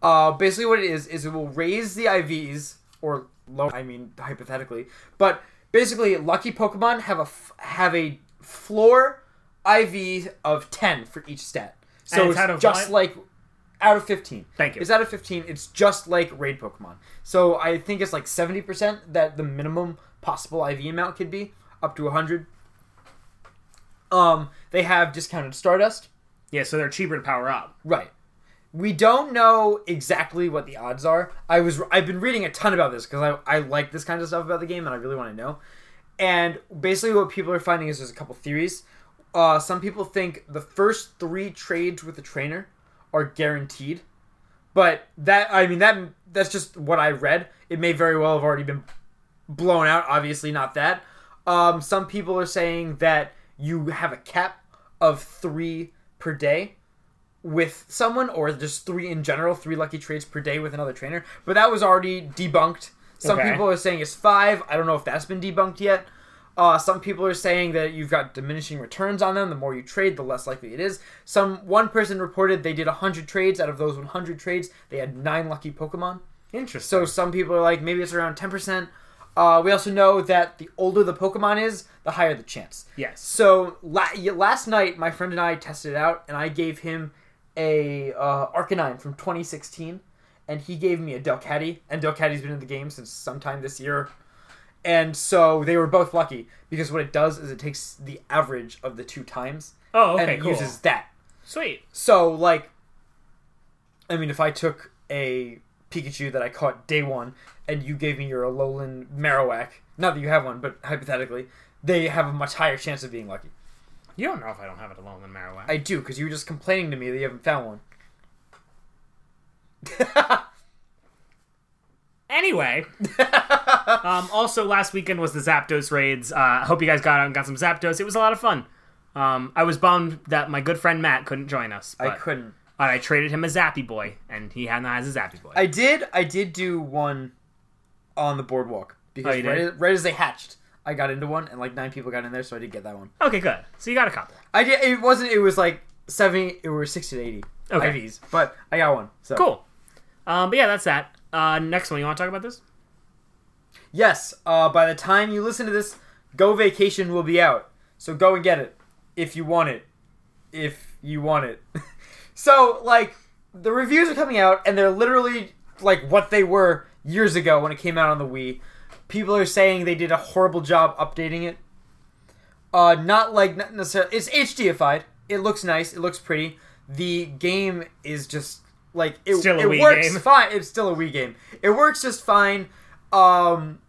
Uh, basically, what it is is it will raise the IVs or low. I mean, hypothetically, but basically, lucky Pokemon have a f- have a floor IV of ten for each stat. So And it's, it's of just like out of fifteen. Thank you. It's out of fifteen. It's just like raid Pokemon. So I think it's like seventy percent that the minimum possible IV amount could be up to hundred. Um, they have discounted Stardust. Yeah, so they're cheaper to power up. Right. We don't know exactly what the odds are. I was I've been reading a ton about this because I, I like this kind of stuff about the game and I really want to know. And basically, what people are finding is there's a couple theories. Uh, some people think the first three trades with the trainer are guaranteed, but that I mean that that's just what I read. It may very well have already been blown out. Obviously, not that. Um, some people are saying that you have a cap of three per day with someone, or just three in general, three lucky trades per day with another trainer. But that was already debunked. Some Okay. people are saying it's five. I don't know if that's been debunked yet. Uh, some people are saying that you've got diminishing returns on them. The more you trade, the less likely it is. Some one person reported they did 100 trades. Out of those 100 trades, they had nine lucky Pokemon. Interesting. So some people are like, maybe it's around 10%. Uh, we also know that the older the Pokemon is, the higher the chance. yes. So la- last night, my friend and I tested it out, and I gave him a uh, Arcanine from 2016, and he gave me a Delcatty, and Delcatty's been in the game since sometime this year. And so they were both lucky because what it does is it takes the average of the two times Oh, okay, and it cool. uses that. Sweet. So like, I mean, if I took a Pikachu that I caught day one, and you gave me your Alolan Marowak, not that you have one, but hypothetically, they have a much higher chance of being lucky. You don't know if I don't have Alolan Marowak. I do, because you were just complaining to me that you haven't found one. Anyway, um, also last weekend was the Zapdos raids. Uh, I hope you guys got out and got some Zapdos. It was a lot of fun. Um, I was bummed that my good friend Matt couldn't join us. I couldn't. I traded him a Zappy Boy, and he now has a Zappy Boy. I did. I did do one on the boardwalk because Oh, right, as, right as they hatched, I got into one, and like nine people got in there, so I did get that one. okay, good. So you got a couple. I did. It wasn't. It was like seventy. It was sixty to eighty Okay. IVs, but I got one. So Cool. Um, but yeah, that's that. Uh, next one, you want to talk about this? Yes. Uh, by the time you listen to this, Go Vacation will be out. So go and get it if you want it. If you want it. so like the reviews are coming out, and they're literally like what they were years ago when it came out on the Wii. People are saying they did a horrible job updating it. Uh, not like necessarily. It's HDified. It looks nice. It looks pretty. The game is just like it. Still it works game. fine. It's still a Wii game. It works just fine. Um,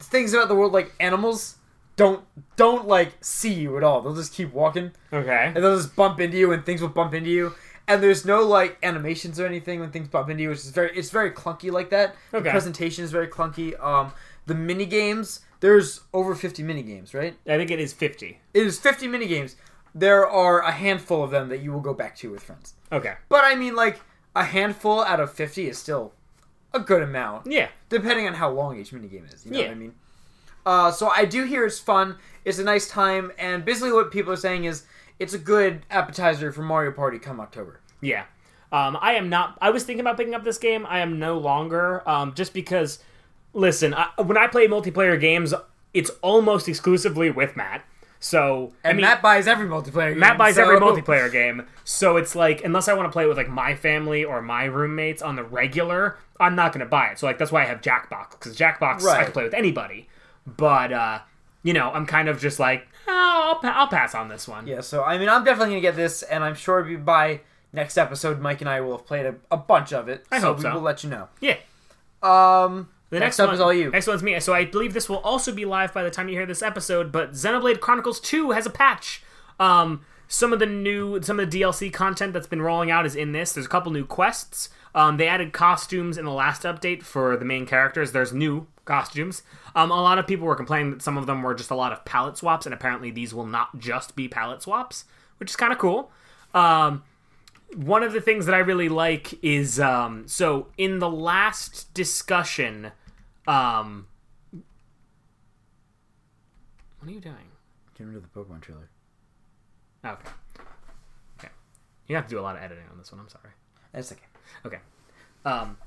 things about the world like animals don't don't like see you at all. They'll just keep walking Okay. and they'll just bump into you and things will bump into you. And there's no like animations or anything when things bump into you, which is very it's very clunky like that. Okay. The presentation is very clunky. Um, the mini games there's over 50 mini games, right? I think it is 50. It is 50 mini games. There are a handful of them that you will go back to with friends. Okay. But I mean, like a handful out of 50 is still a good amount Yeah. depending on how long each minigame is. You know Yeah. what I mean? Uh, so I do hear it's fun. It's a nice time, and basically what people are saying is it's a good appetizer for Mario Party come October. Yeah. Um, I am not. I was thinking about picking up this game. I am no longer. Um, just because, listen, I, when I play multiplayer games, it's almost exclusively with Matt. So And I mean, Matt buys every multiplayer. Game, Matt buys so- every multiplayer game. So it's like, unless I want to play it with like my family or my roommates on the regular, I'm not going to buy it. So like that's why I have Jackbox because Jackbox I can play with anybody. But uh, you know, I'm kind of just like, oh, I'll, pa- I'll pass on this one. Yeah, so I mean, I'm definitely gonna get this, and I'm sure by next episode, Mike and I will have played a, a bunch of it. I so hope we so. will let you know. Yeah. Um, The next, next, up one, is all you. Next one's me. So I believe this will also be live by the time you hear this episode. But Xenoblade Chronicles 2 has a patch. Um, some of the new, some of the DLC content that's been rolling out is in this. There's a couple new quests. Um, they added costumes in the last update for the main characters. There's new costumes. Um, a lot of people were complaining that some of them were just a lot of palette swaps, and apparently these will not just be palette swaps, which is kind of cool. Um, one of the things that I really like is um, so in the last discussion, um, what are you doing? Getting rid of the Pokemon trailer. Okay, okay, you have to do a lot of editing on this one. I'm sorry. That's okay. Okay. Um,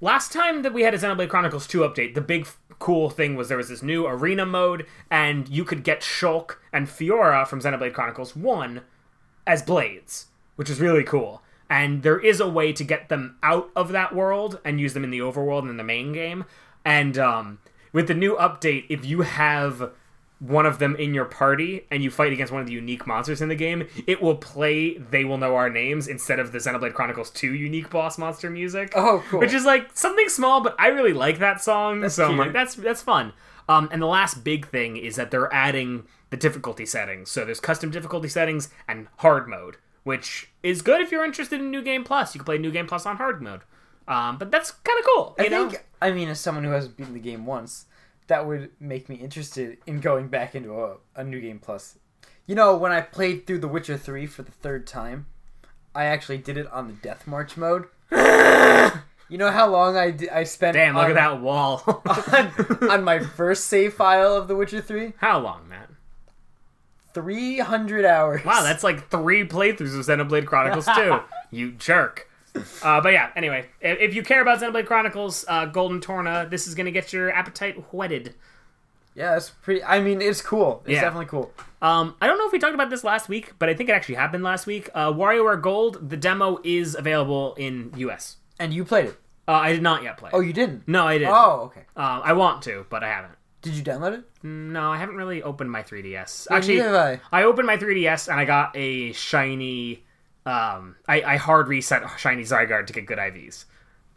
last time that we had a Xenoblade Chronicles 2 update, the big f- cool thing was there was this new arena mode, and you could get Shulk and Fiora from Xenoblade Chronicles 1 as blades, which is really cool. And there is a way to get them out of that world and use them in the overworld and in the main game. And um, with the new update, if you have one of them in your party and you fight against one of the unique monsters in the game, it will play They Will Know Our Names instead of the Xenoblade Chronicles 2 unique boss monster music. Oh, cool. Which is like something small, but I really like that song. so I'm like, that's that's fun. Um, and the last big thing is that they're adding the difficulty settings. So there's custom difficulty settings and hard mode, which is good if you're interested in New Game Plus. You can play New Game Plus on hard mode. Um, but that's kind of cool. I know? think, I mean, as someone who hasn't beaten the game once, that would make me interested in going back into a, a new game plus. You know, when I played through The Witcher 3 for the third time, I actually did it on the Death March mode. you know how long I, I spent Damn, look on, at that wall. on, on my first save file of The Witcher 3? How long, Matt? 300 hours. Wow, that's like three playthroughs of Xenoblade Chronicles 2. you jerk. Uh, but yeah, anyway, if, if you care about Xenoblade Chronicles, uh, Golden Torna, this is going to get your appetite whetted. Yeah, it's pretty. I mean, it's cool. It's Yeah. definitely cool. Um, I don't know if we talked about this last week, but I think it actually happened last week. Uh, WarioWare Gold, the demo is available in US. And you played it. Uh, I did not yet play. it. Oh, you didn't? no, I didn't. Oh, okay. Uh, I want to, but I haven't. Did you download it? No, I haven't really opened my 3DS. Yeah, Actually, have I. I opened my 3DS and I got a shiny. Um, I, I hard reset shiny Zygarde to get good IVs,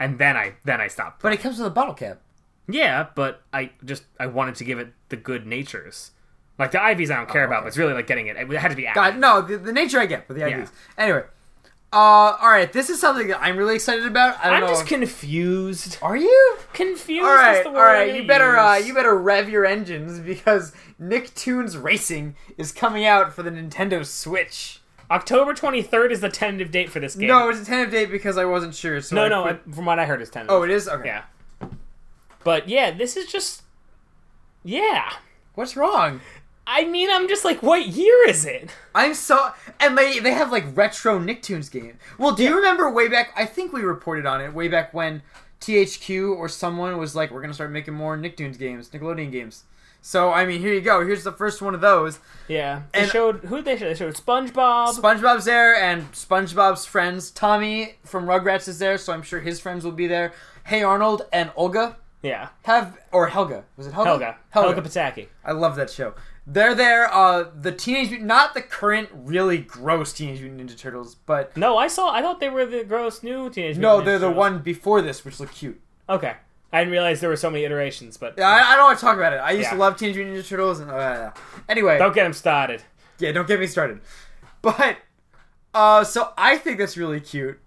and then I then I stopped. But it comes with a bottle cap. Yeah, but I just I wanted to give it the good natures. Like the IVs, I don't care about, but it's really like getting it. It had to be active. God, no, the, the nature I get, but the Yeah. IVs. Anyway, uh, all right, this is something that I'm really excited about. I don't I'm know. just if- confused. Are you? Confused. All word I'm right. You better, uh, you better rev your engines because Nicktoons Racing is coming out for the Nintendo Switch. October 23rd is the tentative date for this game. No, it's a tentative date because I wasn't sure. So no, I no. I- From what I heard, it's tentative. oh, it is. Okay. yeah. But yeah, this is just. Yeah. What's wrong? I mean, I'm just like, what year is it? I'm so and they they have like retro Nicktoons game. Well, do you remember way back? I think we reported on it way back when THQ or someone was like, "We're gonna start making more Nicktoons games, Nickelodeon games." So I mean, here you go. Here's the first one of those. Yeah. They And- showed who they showed. They showed SpongeBob. SpongeBob's there, and SpongeBob's friends. Tommy from Rugrats is there, so I'm sure his friends will be there. Hey Arnold and Olga yeah. have or Helga was it Helga? Helga. Helga Pataki. I love that show. They're there. Uh, the teenage Mutant- not the current really gross Teenage Mutant Ninja Turtles, but No, I saw. I thought they were the gross new teenage. Mutant no, Mutant they're Ninja the one before this, which looked cute. Okay. I didn't realize there were so many iterations, but Yeah, I, I don't want to talk about it. I used to love Teenage Mutant Ninja Turtles, and uh, anyway, don't get them started. yeah, don't get me started. But uh, so I think that's really cute,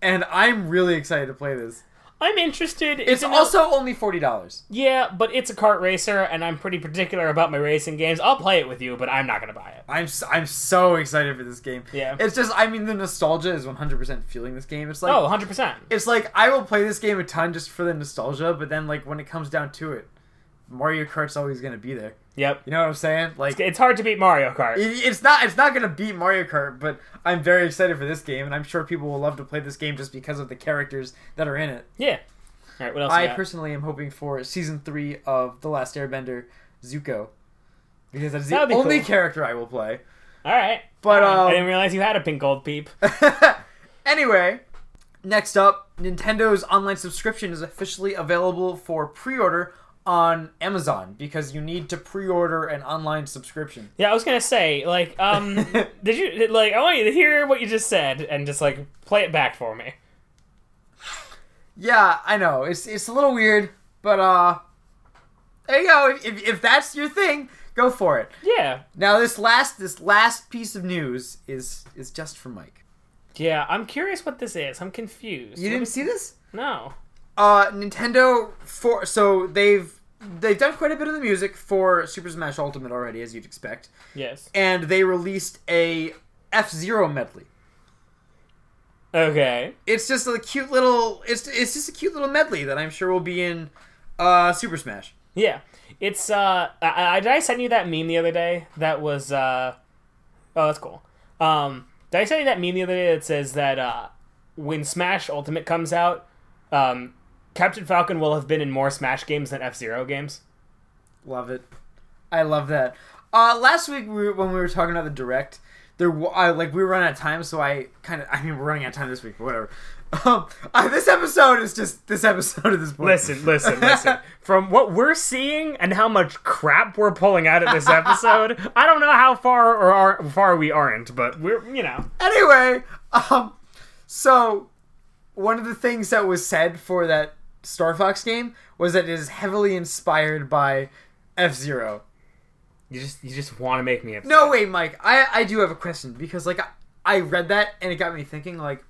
and I'm really excited to play this. I'm interested. It's in also only forty dollars. yeah, but it's a kart racer, and I'm pretty particular about my racing games. I'll play it with you, but I'm not gonna buy it. I'm I'm so excited for this game. Yeah. it's just I mean the nostalgia is 100 percent feeling this game. It's like Oh, 100 percent. it's like I will play this game a ton just for the nostalgia, but then like when it comes down to it, Mario Kart's always gonna be there. Yep. You know what I'm saying? Like It's hard to beat Mario Kart. it- it's not it's not gonna beat Mario Kart, but I'm very excited for this game, and I'm sure people will love to play this game just because of the characters that are in it. Yeah. All right. What else? I personally am hoping for season three of The Last Airbender, Zuko, because that's the only cool. character I will play. All right. But, All right. um, I didn't realize you had a pink gold Peach. anyway, next up, Nintendo's online subscription is officially available for pre-order on Amazon because you need to pre-order an online subscription. Yeah, I was gonna say, like, um, did you like? I want you to hear what you just said and just like play it back for me. Yeah, I know it's it's a little weird, but uh, there you go. If, if, if that's your thing, go for it. Yeah. Now this last this last piece of news is is just for Mike. Yeah, I'm curious what this is. I'm confused. You didn't see this? No. Uh, Nintendo for so they've they've done quite a bit of the music for Super Smash Ultimate already, as you'd expect, Yes. and they released a F Zero medley. Okay. It's just a cute little it's it's just a cute little medley that I'm sure will be in uh Super Smash. Yeah. It's uh, I, I, did I send you that meme the other day? That was uh, oh, that's cool. Um, did I send you that meme the other day that says that uh, when Smash Ultimate comes out, um, Captain Falcon will have been in more Smash games than F Zero games? Love it. I love that. Uh, last week we were, when we were talking about the direct, there I, like we were running out of time, so I kind of I mean we're running out of time this week, but whatever. Um, uh, this episode is just this episode at this point. Listen, listen, listen. From what we're seeing and how much crap we're pulling out of this episode, I don't know how far or are, far we aren't, but we're you know. anyway, um, so one of the things that was said for that Star Fox game was that it is heavily inspired by F Zero. You just you just want to make me upset. No, wait, Mike. I I do have a question because like I, I read that and it got me thinking like.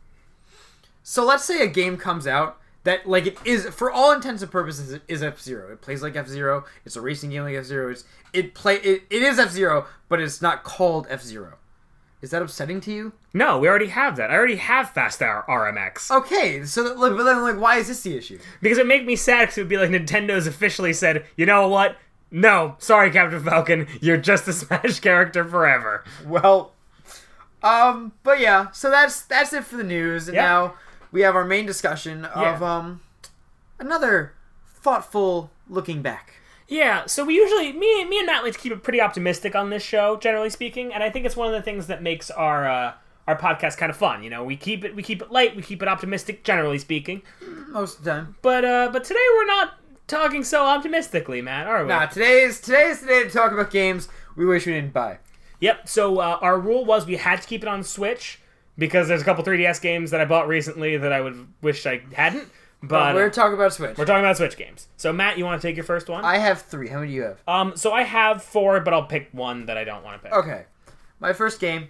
So let's say a game comes out that like it is for all intents and purposes it is F Zero. It plays like F Zero. It's a racing game like F Zero. It's it play it, it is F Zero, but it's not called F Zero. Is that upsetting to you? No, we already have that. I already have Fast R- RMX. Okay, so that, like, but then like, why is this the issue? Because it make me sad because it would be like Nintendo's officially said, you know what? No, sorry, Captain Falcon, you're just a Smash character forever. Well, um, but yeah, so that's that's it for the news, and Yeah. now we have our main discussion of Yeah. um another thoughtful looking back. Yeah, so we usually me me and Matt like to keep it pretty optimistic on this show, generally speaking, and I think it's one of the things that makes our uh, our podcast kind of fun. You know, we keep it we keep it light, we keep it optimistic, generally speaking. Most of the time. But uh, but today we're not talking so optimistically, Matt, are we? Nah, today is today is the day to talk about games we wish we didn't buy. Yep. So uh, our rule was we had to keep it on Switch because there's a couple 3DS games that I bought recently that I would wish I hadn't. But we're uh, talking about Switch. we're talking about Switch games. So Matt, you want to take your first one? I have three. How many do you have? um, so I have four, but I'll pick one that I don't want to pick. Okay. My first game,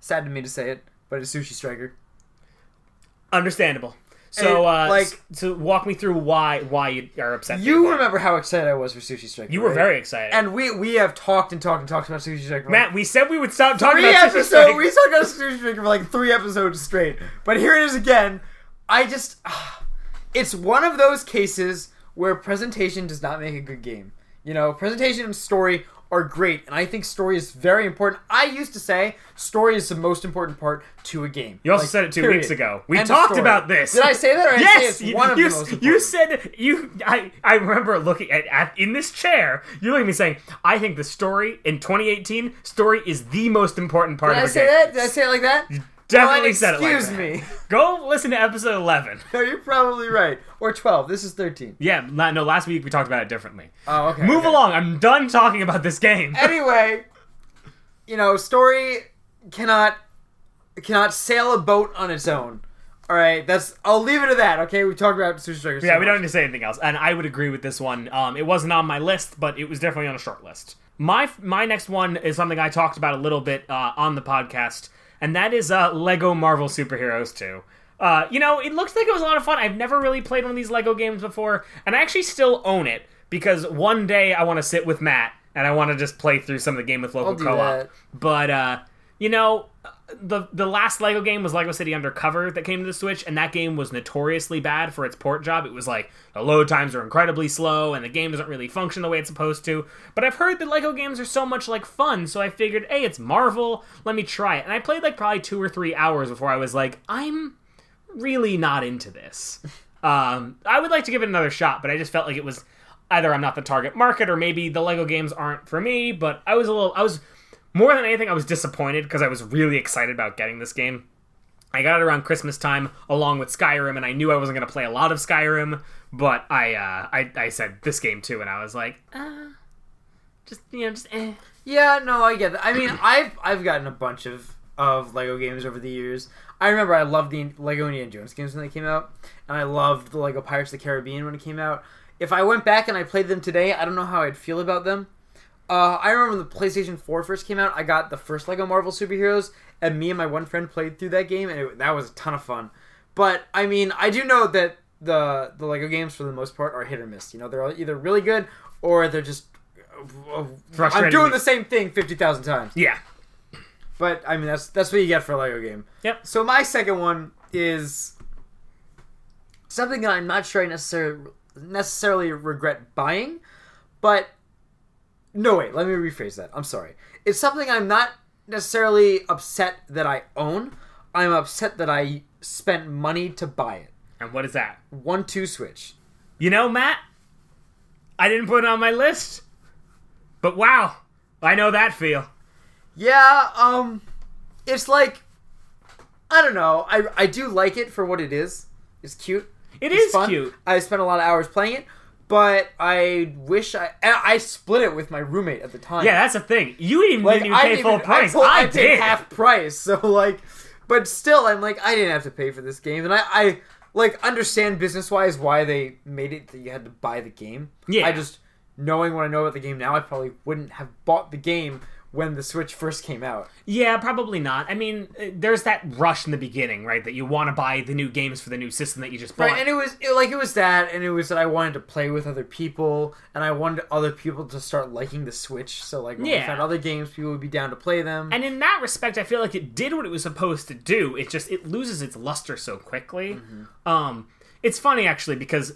sad to me to say it, but it's Sushi Striker. Understandable. So, And, uh, like- like, so walk me through why why you are upset. You got remember how excited I was for Sushi Striker. You were right? very excited. And we we have talked and talked and talked about Sushi Striker. Matt, we said we would stop talking three about Sushi episodes. Strike. We talked about Sushi Striker for like three episodes straight. But here it is again. I just, it's one of those cases where presentation does not make a good game. You know, presentation and story are great, and I think story is very important. I used to say story is the most important part to a game. You also Like, said it two period. weeks ago. We End talked about this. Did I say that? Or I yes, you, one of you, the most important? you said you. I I remember looking at, at in this chair. You looking at me saying, "I think the story in 2018 story is the most important part of the game. Did I of the say game." that? Did I say it like that? Definitely Well, said it like excuse me. Go listen to episode 11. No, you're probably right. Or 12. This is 13. Yeah, no. Last week we talked about it differently. Oh, okay. Move okay. along. I'm done talking about this game. Anyway, you know, story cannot cannot sail a boat on its own. All right, that's. I'll leave it at that. Okay, we talked about Sushi Striker. so Yeah, we don't need to say anything else. And I would agree with this one. Um, it wasn't on my list, but it was definitely on a short list. My my next one is something I talked about a little bit uh, on the podcast, and that is uh, Lego Marvel Superheroes 2. Uh, you know, it looks like it was a lot of fun. I've never really played one of these Lego games before, and I actually still own it because one day I want to sit with Matt and I want to just play through some of the game with local co-op. that. But uh, you know, the the last Lego game was Lego City Undercover that came to the Switch, and that game was notoriously bad for its port job. It was like the load times are incredibly slow, and the game doesn't really function the way it's supposed to. But I've heard that Lego games are so much like fun, so I figured, hey, it's Marvel, let me try it. And I played like probably two or three hours before I was like, I'm really not into this. Um, I would like to give it another shot, but I just felt like it was either I'm not the target market or maybe the Lego games aren't for me. But I was a little, I was more than anything, I was disappointed because I was really excited about getting this game. I got it around Christmas time along with Skyrim, and I knew I wasn't going to play a lot of Skyrim, but I, uh, I, I said this game too, and I was like, uh, just you know, just eh. Yeah, no, I get that. I mean, I've I've gotten a bunch of of Lego games over the years. I remember I loved the Lego Indiana Jones games when they came out, and I loved the Lego Pirates of the Caribbean when it came out. If I went back and I played them today, I don't know how I'd feel about them. Uh, I remember when the PlayStation 4 first came out, I got the first Lego Marvel Superheroes, and me and my one friend played through that game, and it, that was a ton of fun. But I mean, I do know that the the Lego games for the most part are hit or miss. You know, they're either really good or they're just. uh, I'm doing the same thing fifty thousand times. yeah, But I mean, that's that's what you get for a Lego game. yep. So my second one is something that I'm not sure I necessarily necessarily regret buying, but no wait, let me rephrase that. I'm sorry. It's something I'm not necessarily upset that I own. I'm upset that I spent money to buy it. And what is that? One two switch. You know, Matt, I didn't put it on my list, but wow, I know that feel. Yeah, um it's like I don't know. I I do like it for what it is. It's cute. It It's is fun. cute. I spent a lot of hours playing it, but I wish I I split it with my roommate at the time. Yeah, that's the thing. You even like didn't even pay didn't full even- price. I, pulled- I, I paid did. half price, so like, but still, I'm like, I didn't have to pay for this game, and I, I like understand business wise why they made it that you had to buy the game. Yeah. I just knowing what I know about the game now, I probably wouldn't have bought the game when the Switch first came out. Yeah, probably not. I mean, uh, there's that rush in the beginning, right? That you want to buy the new games for the new system that you just bought. Right, and it was it, like it was that, and it was that I wanted to play with other people, and I wanted other people to start liking the Switch. So like when we Yeah. found other games, people would be down to play them. And in that respect, I feel like it did what it was supposed to do. It just it loses its luster so quickly. Mm-hmm. Um, it's funny actually because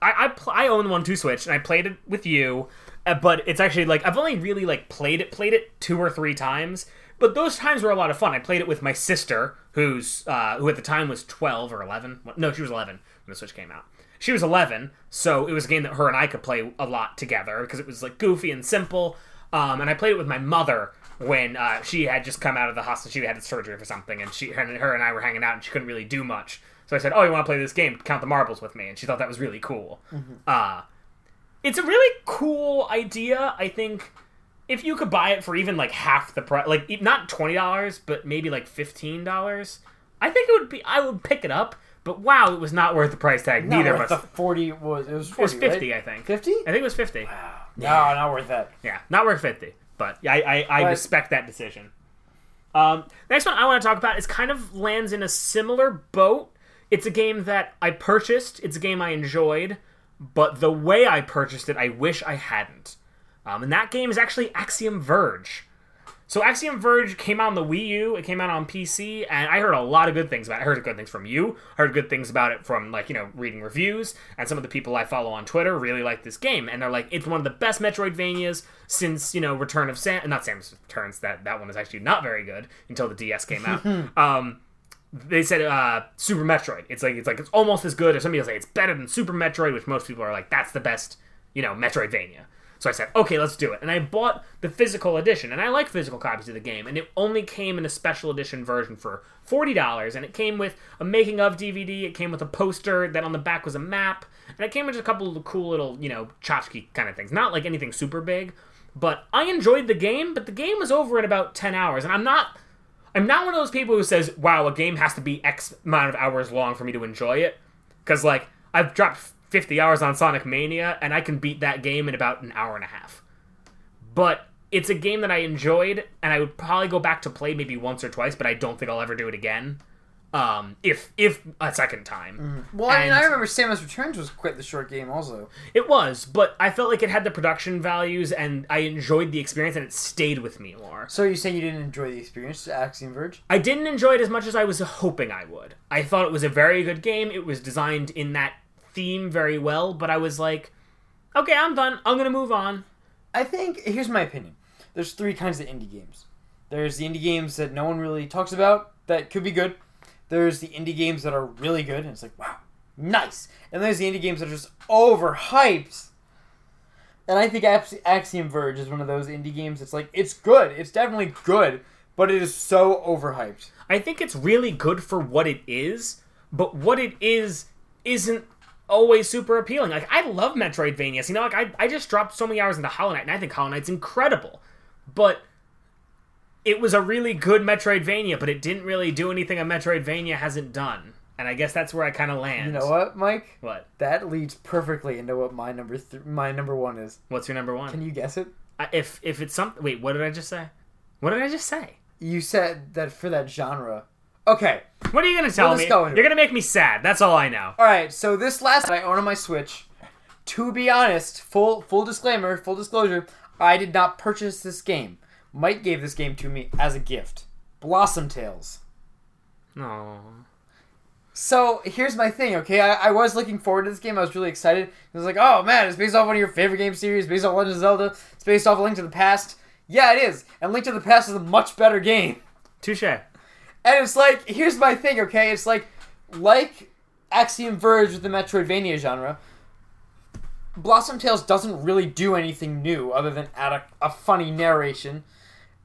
I I, pl- I own one two Switch and I played it with you, but it's actually like I've only really like played it played it two or three times. But those times were a lot of fun. I played it with my sister, who's uh, who at the time was twelve or eleven. No, she was eleven when the Switch came out. She was eleven, so it was a game that her and I could play a lot together because it was like goofy and simple. Um, and I played it with my mother when uh, she had just come out of the hospital. She had surgery for something, and she her, and her and I were hanging out, and she couldn't really do much. So I said, "Oh, you want to play this game? Count the marbles with me?" And she thought that was really cool. Uh, it's a really cool idea. I think if you could buy it for even like half the price, like not twenty dollars, but maybe like fifteen dollars, I think it would be. I would pick it up. But wow, it was not worth the price tag. Not Neither of us. the forty was it was It was fifty, right? I think. Fifty? I think it was fifty. Wow. No, not worth that. Yeah, not worth fifty. But I I, I But- respect that decision. Um, next one I want to talk about is kind of lands in a similar boat. It's a game that I purchased. It's a game I enjoyed, but the way I purchased it, I wish I hadn't. Um, and that game is actually Axiom Verge. So Axiom Verge came out on the Wii U. It came out on PC, and I heard a lot of good things about it. I heard good things from you. I heard good things about it from like you know reading reviews, and some of the people I follow on Twitter really like this game, and they're like it's one of the best Metroidvanias since you know Return of Sam. Not Samus Returns. That that one is actually not very good until the DS came out. um, they said uh, Super Metroid. It's like it's like it's almost as good, or some people say it's better than Super Metroid, which most people are like that's the best you know Metroidvania. So I said, okay, let's do it. And I bought the physical edition, and I like physical copies of the game. And it only came in a special edition version for forty dollars, and it came with a making of DVD. It came with a poster that on the back was a map, and it came with a couple of cool little you know tchotchke kind of things. Not like anything super big, but I enjoyed the game. But the game was over in about ten hours, and I'm not. I'm not one of those people who says, "Wow, a game has to be X amount of hours long for me to enjoy it," because like I've dropped 50 hours on Sonic Mania, and I can beat that game in about an hour and a half. But it's a game that I enjoyed, and I would probably go back to play maybe once or twice, but I don't think I'll ever do it again. Um, if if a second time. Well, I mean, I remember Samus Returns was quite the short game, also. It was, but I felt like it had the production values, and I enjoyed the experience, and it stayed with me more. So you saying you didn't enjoy the experience, Axiom Verge? I didn't enjoy it as much as I was hoping I would. I thought it was a very good game. It was designed in that theme very well, but I was like, okay, I'm done. I'm gonna move on. I think here's my opinion. There's three kinds of indie games. There's the indie games that no one really talks about that could be good. There's the indie games that are really good, and it's like, wow, nice. And there's the indie games that are just overhyped. And I think Ax- Axiom Verge is one of those indie games. It's like it's good. It's definitely good, but it is so overhyped. I think it's really good for what it is, but what it is isn't always super appealing. Like I love Metroidvanias. You know, like I, I just dropped so many hours into Hollow Knight, and I think Hollow Knight's incredible. But it was a really good Metroidvania, but it didn't really do anything a Metroidvania hasn't done. And I guess that's where I kind of land. You know what, Mike? What? That leads perfectly into what my number th- my number one is. What's your number one? Can you guess it? I- if if it's something. Wait, what did I just say? What did I just say? You said that for that genre. Okay. What are you gonna tell Let's me? go You're gonna make me sad. That's all I know. All right. So this last I own on my Switch. To be honest, full full disclaimer, full disclosure, I did not purchase this game. Mike gave this game to me as a gift. Blossom Tales. No. So here's my thing, okay? I, I was looking forward to this game. I was really excited. I was like, oh man, it's based off one of your favorite game series, based off Legend of Zelda. It's based off Link to the Past. Yeah, it is. And Link to the Past is a much better game. Touche. And it's like, here's my thing, okay? It's like, like Axiom Verge with the Metroidvania genre, Blossom Tales doesn't really do anything new other than add a, a funny narration.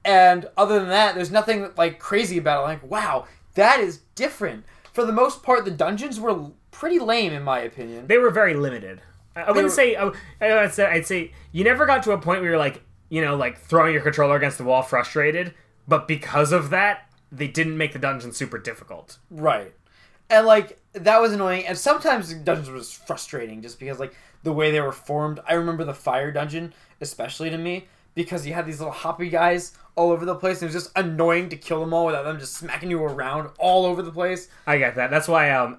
And other than that, there's nothing like crazy about it. Like, wow, that is different. For the most part, the dungeons were pretty lame, in my opinion. They were very limited. I, I wouldn't were- say. I, I'd say. I'd say you never got to a point where you're like, you know, like throwing your controller against the wall, frustrated. But because of that, they didn't make the dungeon super difficult. Right. And like that was annoying. And sometimes the dungeons was frustrating just because like the way they were formed. I remember the fire dungeon, especially to me, because you had these little hoppy guys all over the place. And it was just annoying to kill them all without them just smacking you around all over the place. I get that. That's why um,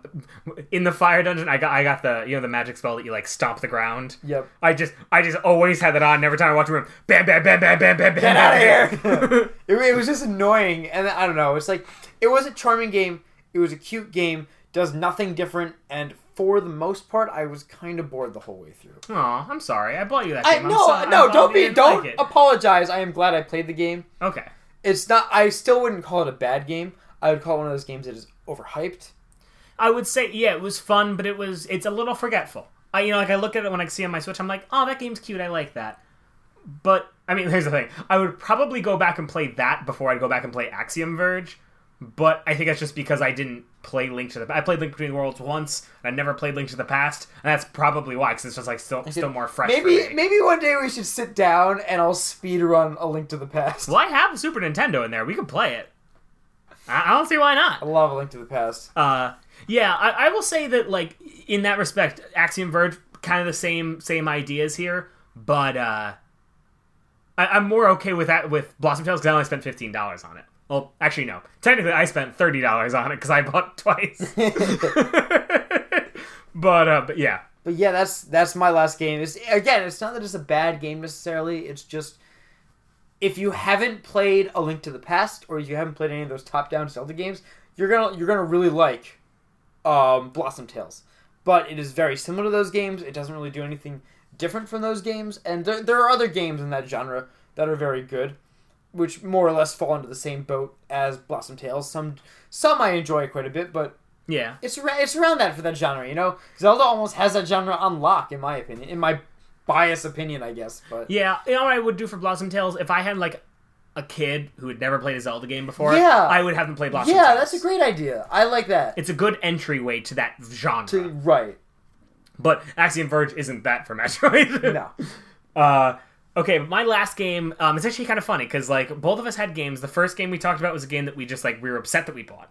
in the fire dungeon, I got I got the you know the magic spell that you like stomp the ground. Yep. I just I just always had that on. Every time I watch a room, bam bam bam bam bam bam bam. Get out of here! it, it was just annoying, and I don't know. It's like it was a charming game. It was a cute game. Does nothing different, and for the most part, I was kind of bored the whole way through. Aw, I'm sorry. I bought you that I game. I'm no, so- I'm no, bummed don't you be, didn't don't like it. apologize. I am glad I played the game. Okay. It's not. I still wouldn't call it a bad game. I would call it one of those games that is overhyped. I would say yeah, it was fun, but it was it's a little forgetful. I you know like I look at it when I see it on my Switch, I'm like, oh, that game's cute. I like that. But I mean, here's the thing: I would probably go back and play that before I'd go back and play Axiom Verge. But I think that's just because I didn't play Link to the. I played Link Between Worlds once, and I never played Link to the Past, and that's probably why, because it's just like still still more fresh. Maybe maybe one day we should sit down and I'll speed run A Link to the Past. Well, I have a Super Nintendo in there. We can play it. I, I don't see why not. I love A Link to the Past. Uh, yeah, I, I will say that like in that respect, Axiom Verge kind of the same same ideas here, but uh, I, I'm more okay with that with Blossom Tales because I only spent fifteen dollars on it. Well, actually, no. Technically, I spent thirty dollars on it because I bought twice. but uh, but yeah, But yeah, that's that's my last game. It's again, it's not that it's a bad game necessarily. It's just if you haven't played A Link to the Past or if you haven't played any of those top-down Zelda games, you're gonna you're gonna really like um, Blossom Tales. But it is very similar to those games. It doesn't really do anything different from those games, and there there are other games in that genre that are very good, which more or less fall into the same boat as Blossom Tales. Some some I enjoy quite a bit, but yeah. it's ar- it's around that for that genre, you know. Zelda almost has that genre on lock, in my opinion, in my biased opinion, I guess. But Yeah, you know what I would do for Blossom Tales if I had like a kid who had never played a Zelda game before. Yeah. I would have them play Blossom Tales. yeah, Tales. that's a great idea. I like that. It's a good entryway to that genre. To, right? But Axiom Verge isn't that for Metroid. No. Uh, okay, my last game, um, it's actually kind of funny because like both of us had games. The first game we talked about was a game that we just like we were upset that we bought,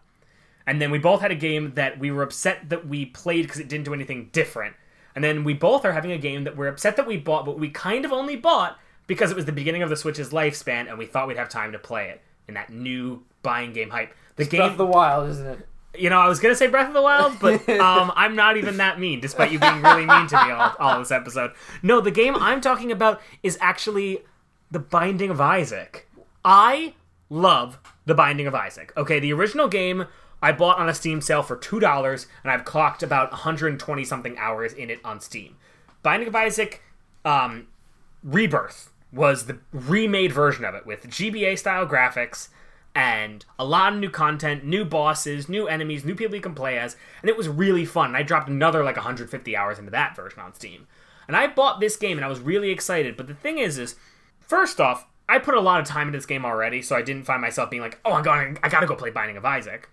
and then we both had a game that we were upset that we played because it didn't do anything different. And then we both are having a game that we're upset that we bought, but we kind of only bought because it was the beginning of the Switch's lifespan, and we thought we'd have time to play it in that new buying game hype. The Breath game, of the Wild, isn't it? You know, I was gonna say Breath of the Wild, but um, I'm not even that mean, despite you being really mean to me all, all this episode. No, the game I'm talking about is actually The Binding of Isaac. I love The Binding of Isaac. Okay, the original game I bought on a Steam sale for two dollars, and I've clocked about 120 something hours in it on Steam. Binding of Isaac, um, Rebirth was the remade version of it with GBA style graphics and a lot of new content, new bosses, new enemies, new people you can play as, and it was really fun. I dropped another like 150 hours into that version on Steam. And I bought this game and I was really excited, but the thing is is first off, I put a lot of time into this game already, so I didn't find myself being like, "Oh, I'm going I got to go play Binding of Isaac."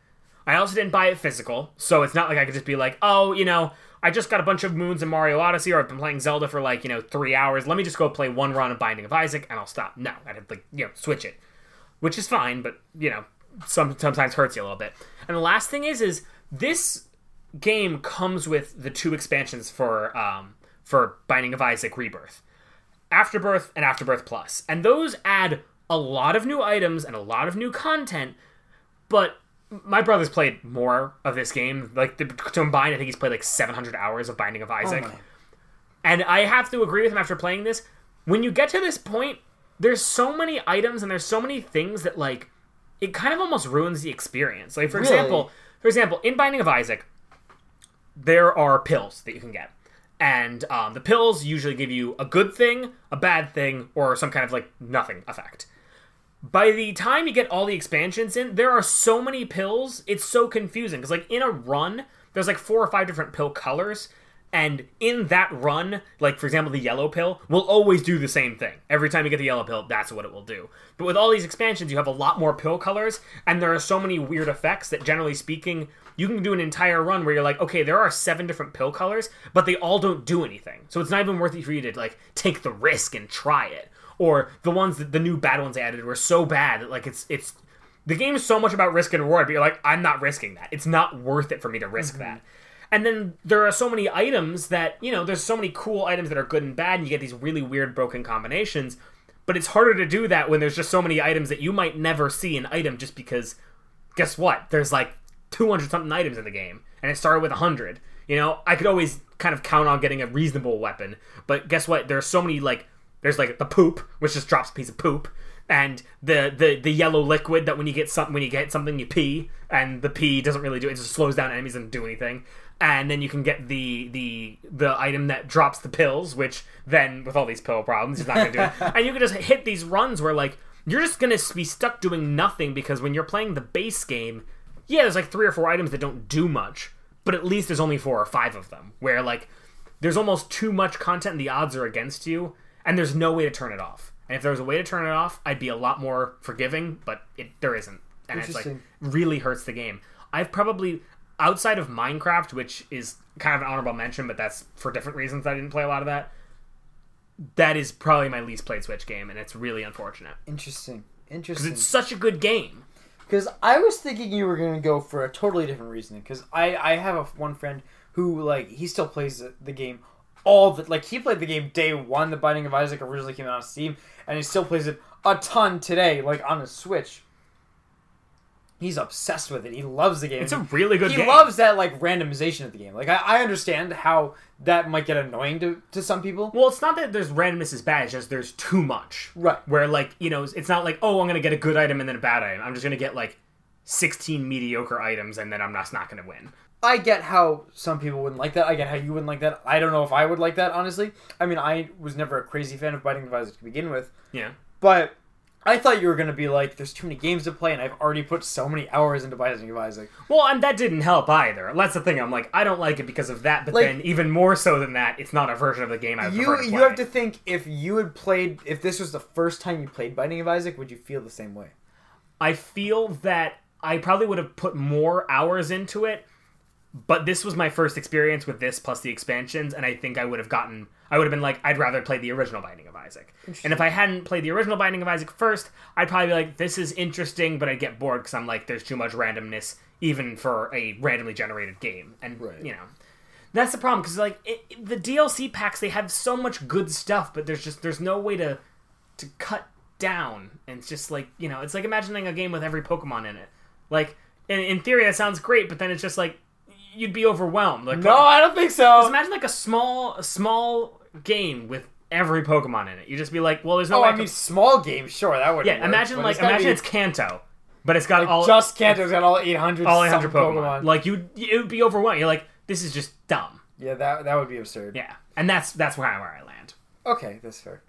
I also didn't buy it physical, so it's not like I could just be like, "Oh, you know, I just got a bunch of moons in Mario Odyssey, or I've been playing Zelda for like you know three hours. Let me just go play one run of Binding of Isaac, and I'll stop." No, I'd have to like you know switch it, which is fine, but you know some, sometimes hurts you a little bit. And the last thing is, is this game comes with the two expansions for um for Binding of Isaac Rebirth, Afterbirth and Afterbirth Plus. And those add a lot of new items and a lot of new content, but my brother's played more of this game. Like the, combined, I think he's played like 700 hours of Binding of Isaac. my. and I have to agree with him after playing this. When you get to this point, there's so many items and there's so many things that like it kind of almost ruins the experience. Like for Really? example, for example, in Binding of Isaac, there are pills that you can get. And um, the pills usually give you a good thing, a bad thing, or some kind of like nothing effect by the time you get all the expansions in, there are so many pills. It's so confusing because, like, in a run, there's like four or five different pill colors, and in that run, like for example, the yellow pill will always do the same thing. Every time you get the yellow pill, that's what it will do. But with all these expansions, you have a lot more pill colors, and there are so many weird effects that, generally speaking, you can do an entire run where you're like, okay, there are seven different pill colors, but they all don't do anything. So it's not even worth it for you to like take the risk and try it or the ones that the new bad ones added were so bad that like it's it's the game is so much about risk and reward, but you're like, I'm not risking that. It's not worth it for me to risk mm-hmm. that. And then there are so many items that, you know, there's so many cool items that are good and bad, and you get these really weird broken combinations. But it's harder to do that when there's just so many items that you might never see an item just because guess what? There's like 200 something items in the game, and it started with 100. You know, I could always kind of count on getting a reasonable weapon, but guess what? There's so many like there's like the poop, which just drops a piece of poop, and the the the yellow liquid that when you get something when you get something you pee, and the pee doesn't really do it, it just slows down enemies and do anything. And then you can get the the the item that drops the pills, which then with all these pill problems, is not gonna do it. And you can just hit these runs where like you're just gonna be stuck doing nothing because when you're playing the base game, yeah, there's like three or four items that don't do much, but at least there's only four or five of them. Where like there's almost too much content and the odds are against you, and there's no way to turn it off. And if there was a way to turn it off, I'd be a lot more forgiving, but it there isn't. And it's like really hurts the game. I've probably outside of Minecraft, which is kind of an honorable mention, but that's for different reasons. I didn't play a lot of that. That is probably my least played Switch game, and it's really unfortunate Interesting. because Interesting. it's such a good game. Because I was thinking you were gonna go for a totally different reason. Because I I have a one friend who like he still plays the, the game all the like he played the game day one. The Binding of Isaac originally came out on Steam, and he still plays it a ton today, like on his Switch. He's obsessed with it. He loves the game. It's a really good game. he game. loves that like randomization of the game. Like I, I understand how that might get annoying to, to some people. well, it's not that there's randomness is bad. It's just there's too much. Right. Where like you know, it's not like oh, I'm gonna get a good item and then a bad item. I'm just gonna get like 16 mediocre items and then I'm not not gonna win. I get how some people wouldn't like that. I get how you wouldn't like that. I don't know if I would like that, honestly. I mean, I was never a crazy fan of Binding of Isaac to begin with, Yeah. but I thought you were going to be like, there's too many games to play, and I've already put so many hours into Binding of Isaac. Well, and that didn't help either. That's the thing. I'm like, I don't like it because of that. But Like- then, even more so than that, it's not a version of the game I You you have to think if you had played, if this was the first time you played Binding of Isaac, would you feel the same way? I feel that I probably would have put more hours into it, but this was my first experience with this plus the expansions, and I think I would have gotten. I would have been like, I'd rather play the original Binding of Isaac. And if I hadn't played the original Binding of Isaac first, I'd probably be like, this is interesting, but I'd get bored because I'm like, there's too much randomness even for a randomly generated game, and Right. you know. That's the problem because like it, it- the DLC packs, they have so much good stuff, but there's just there's no way to to cut down. And it's just like you know, it's like imagining a game with every Pokemon in it. Like in, in theory, that sounds great, but then it's just like you'd be overwhelmed. Like No, I don't think just so. imagine like a small a small game with every Pokemon in it. You'd just be like, well, there's no Oh, way. I could- mean, small game, sure, that would. yeah, imagine like gotta imagine be it's Kanto, but it's got all just Kanto's got all 800 all 800 something Pokemon. Like you, it would be overwhelmed. You're like, this is just dumb. yeah, that that would be absurd. Yeah, and that's that's where I where I land. Okay, that's fair.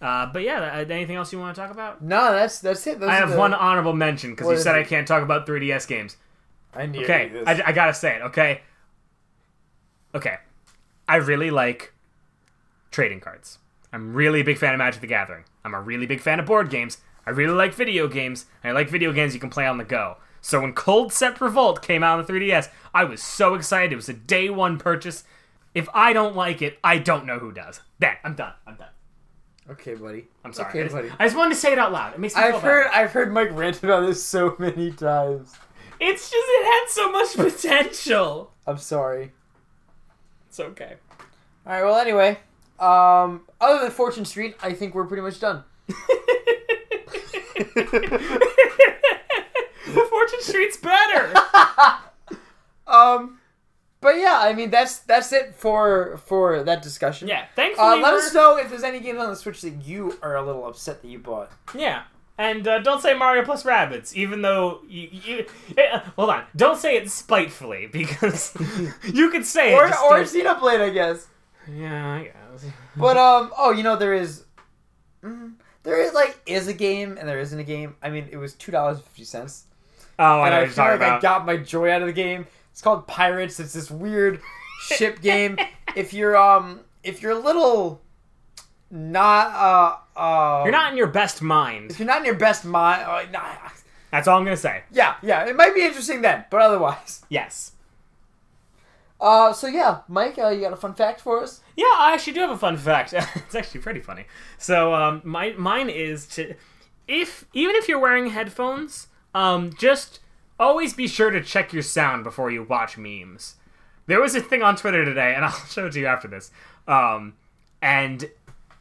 Uh, but yeah, uh, anything else you want to talk about? No, that's that's it. Those I have the- one honorable mention because you said I can't talk about 3DS games. I knew Okay, this. I, I gotta say it. Okay, okay, I really like trading cards. I'm really a big fan of Magic the Gathering. I'm a really big fan of board games. I really like video games. and I like video games you can play on the go. So when Culdcept Revolt came out on the 3DS, I was so excited. It was a day one purchase. If I don't like it, I don't know who does. That I'm done. I'm done. okay, buddy. I'm sorry. Okay, I, just, buddy. I just wanted to say it out loud. It makes me feel I've better. heard I've heard Mike rant about this so many times. It's just it had so much potential. I'm sorry. It's okay. All right. Well, anyway, um, other than Fortune Street, I think we're pretty much done. Fortune Street's better. Um, but yeah, I mean that's that's it for for that discussion. yeah, thankfully. Uh, let we're- us know if there's any games on the Switch that you are a little upset that you bought. Yeah. And uh, don't say Mario plus Rabbids, even though you. you eh, hold on. Don't say it spitefully, because you could say Or it. or don't- Xenoblade, I guess. Yeah, I guess. But um, oh, you know there is, mm, there is like is a game and there isn't a game. I mean, it was two dollars and fifty cents, Oh, I and I you're feel like I got my joy out of the game. It's called Pirates. It's this weird ship game. If you're um, if you're a little not uh uh, You're not in your best mind. If you're not in your best mind, uh, nah, That's all I'm gonna say. yeah, yeah, it might be interesting then, but otherwise. Yes. Uh, so yeah, Mike, uh, you got a fun fact for us? Yeah, I actually do have a fun fact. it's actually pretty funny. So, um, my mine is to if even if you're wearing headphones, um, just always be sure to check your sound before you watch memes. There was a thing on Twitter today, and I'll show it to you after this. Um, and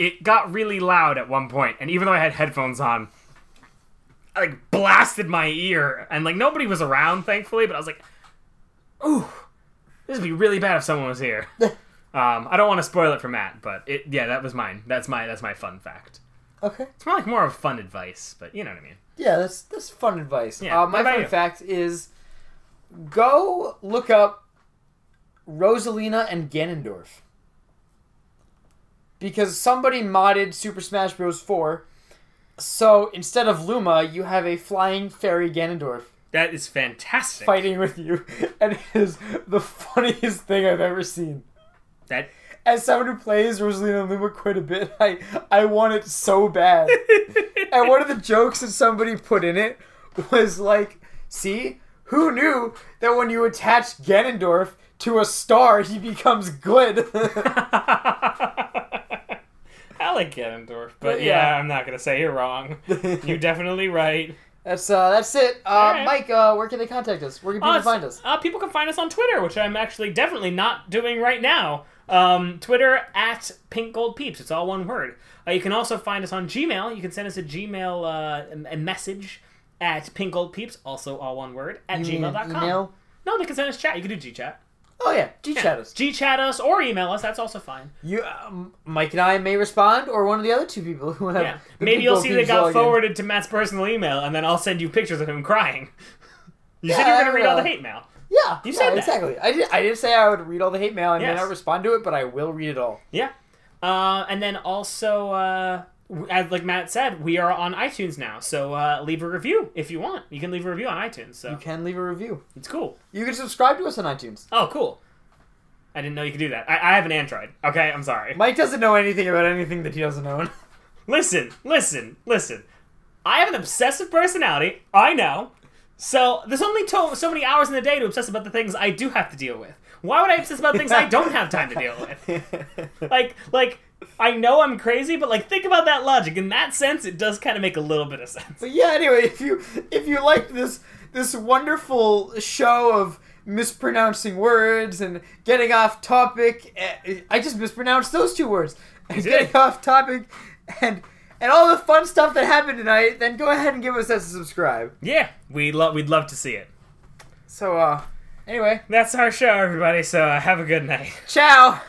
it got really loud at one point, and even though I had headphones on, I like blasted my ear, and like nobody was around, thankfully. But I was like, "Ooh, this would be really bad if someone was here." Um, I don't want to spoil it for Matt, but it yeah, that was mine. That's my that's my fun fact. Okay. It's more like more of fun advice, but you know what I mean. Yeah, that's that's fun advice. Yeah, Uh, my fun you? fact is go look up Rosalina and Ganondorf. Because somebody modded Super Smash Bros. 4, so instead of Luma, you have a flying fairy Ganondorf That is fantastic. fighting with you, and it is the funniest thing I've ever seen. That As someone who plays Rosalina and Luma quite a bit, I I want it so bad. and one of the jokes that somebody put in it was like, "See, who knew that when you attach Ganondorf to a star, he becomes good?" I like Ganondorf, but Yeah. yeah, I'm not gonna say you're wrong. You're definitely right. That's uh, that's it. Uh, Alright. Mike, uh, where can they contact us? Where can people find us? Uh, people can find us on Twitter, which I'm actually definitely not doing right now. Um, Twitter at Pink Gold Peeps. It's all one word. Uh, you can also find us on Gmail. You can send us a Gmail uh, a- a message at Pink Gold Peeps, also all one word, at You mean gmail.com. email? No, they can send us chat. You can do GChat. Oh yeah, G chat us. G-chat us or email us. That's also fine. You, um, Mike and I may respond, or one of the other two people who have. Yeah. Maybe you'll see they Peeps got forwarded to Matt's personal email, and then I'll send you pictures of him crying. You said you were going to read all the hate mail. Yeah, You yeah, said that. exactly. I did. I didn't say I would read all the hate mail. I may Yes. not respond to it, but I will read it all. Yeah. Uh, and then also, uh, as like Matt said, we are on iTunes now. So uh, leave a review if you want. You can leave a review on iTunes. So You can leave a review. it's cool. You can subscribe to us on iTunes. Oh, cool. I didn't know you could do that. I, I have an Android. Okay, I'm sorry. Mike doesn't know anything about anything that he doesn't own. Listen, listen, listen. I have an obsessive personality. I know. So there's only to- so many hours in the day to obsess about the things I do have to deal with. Why would I obsess about things I don't have time to deal with? Like, like I know I'm crazy, but like think about that logic. In that sense, it does kind of make a little bit of sense. But yeah, anyway, if you if you liked this this wonderful show of mispronouncing words and getting off topic, eh, I just mispronounced those two words. And getting off topic and and all the fun stuff that happened tonight, then go ahead and give us a subscribe. Yeah, we love we'd love to see it. So uh anyway, That's our show, everybody. So uh, have a good night. ciao.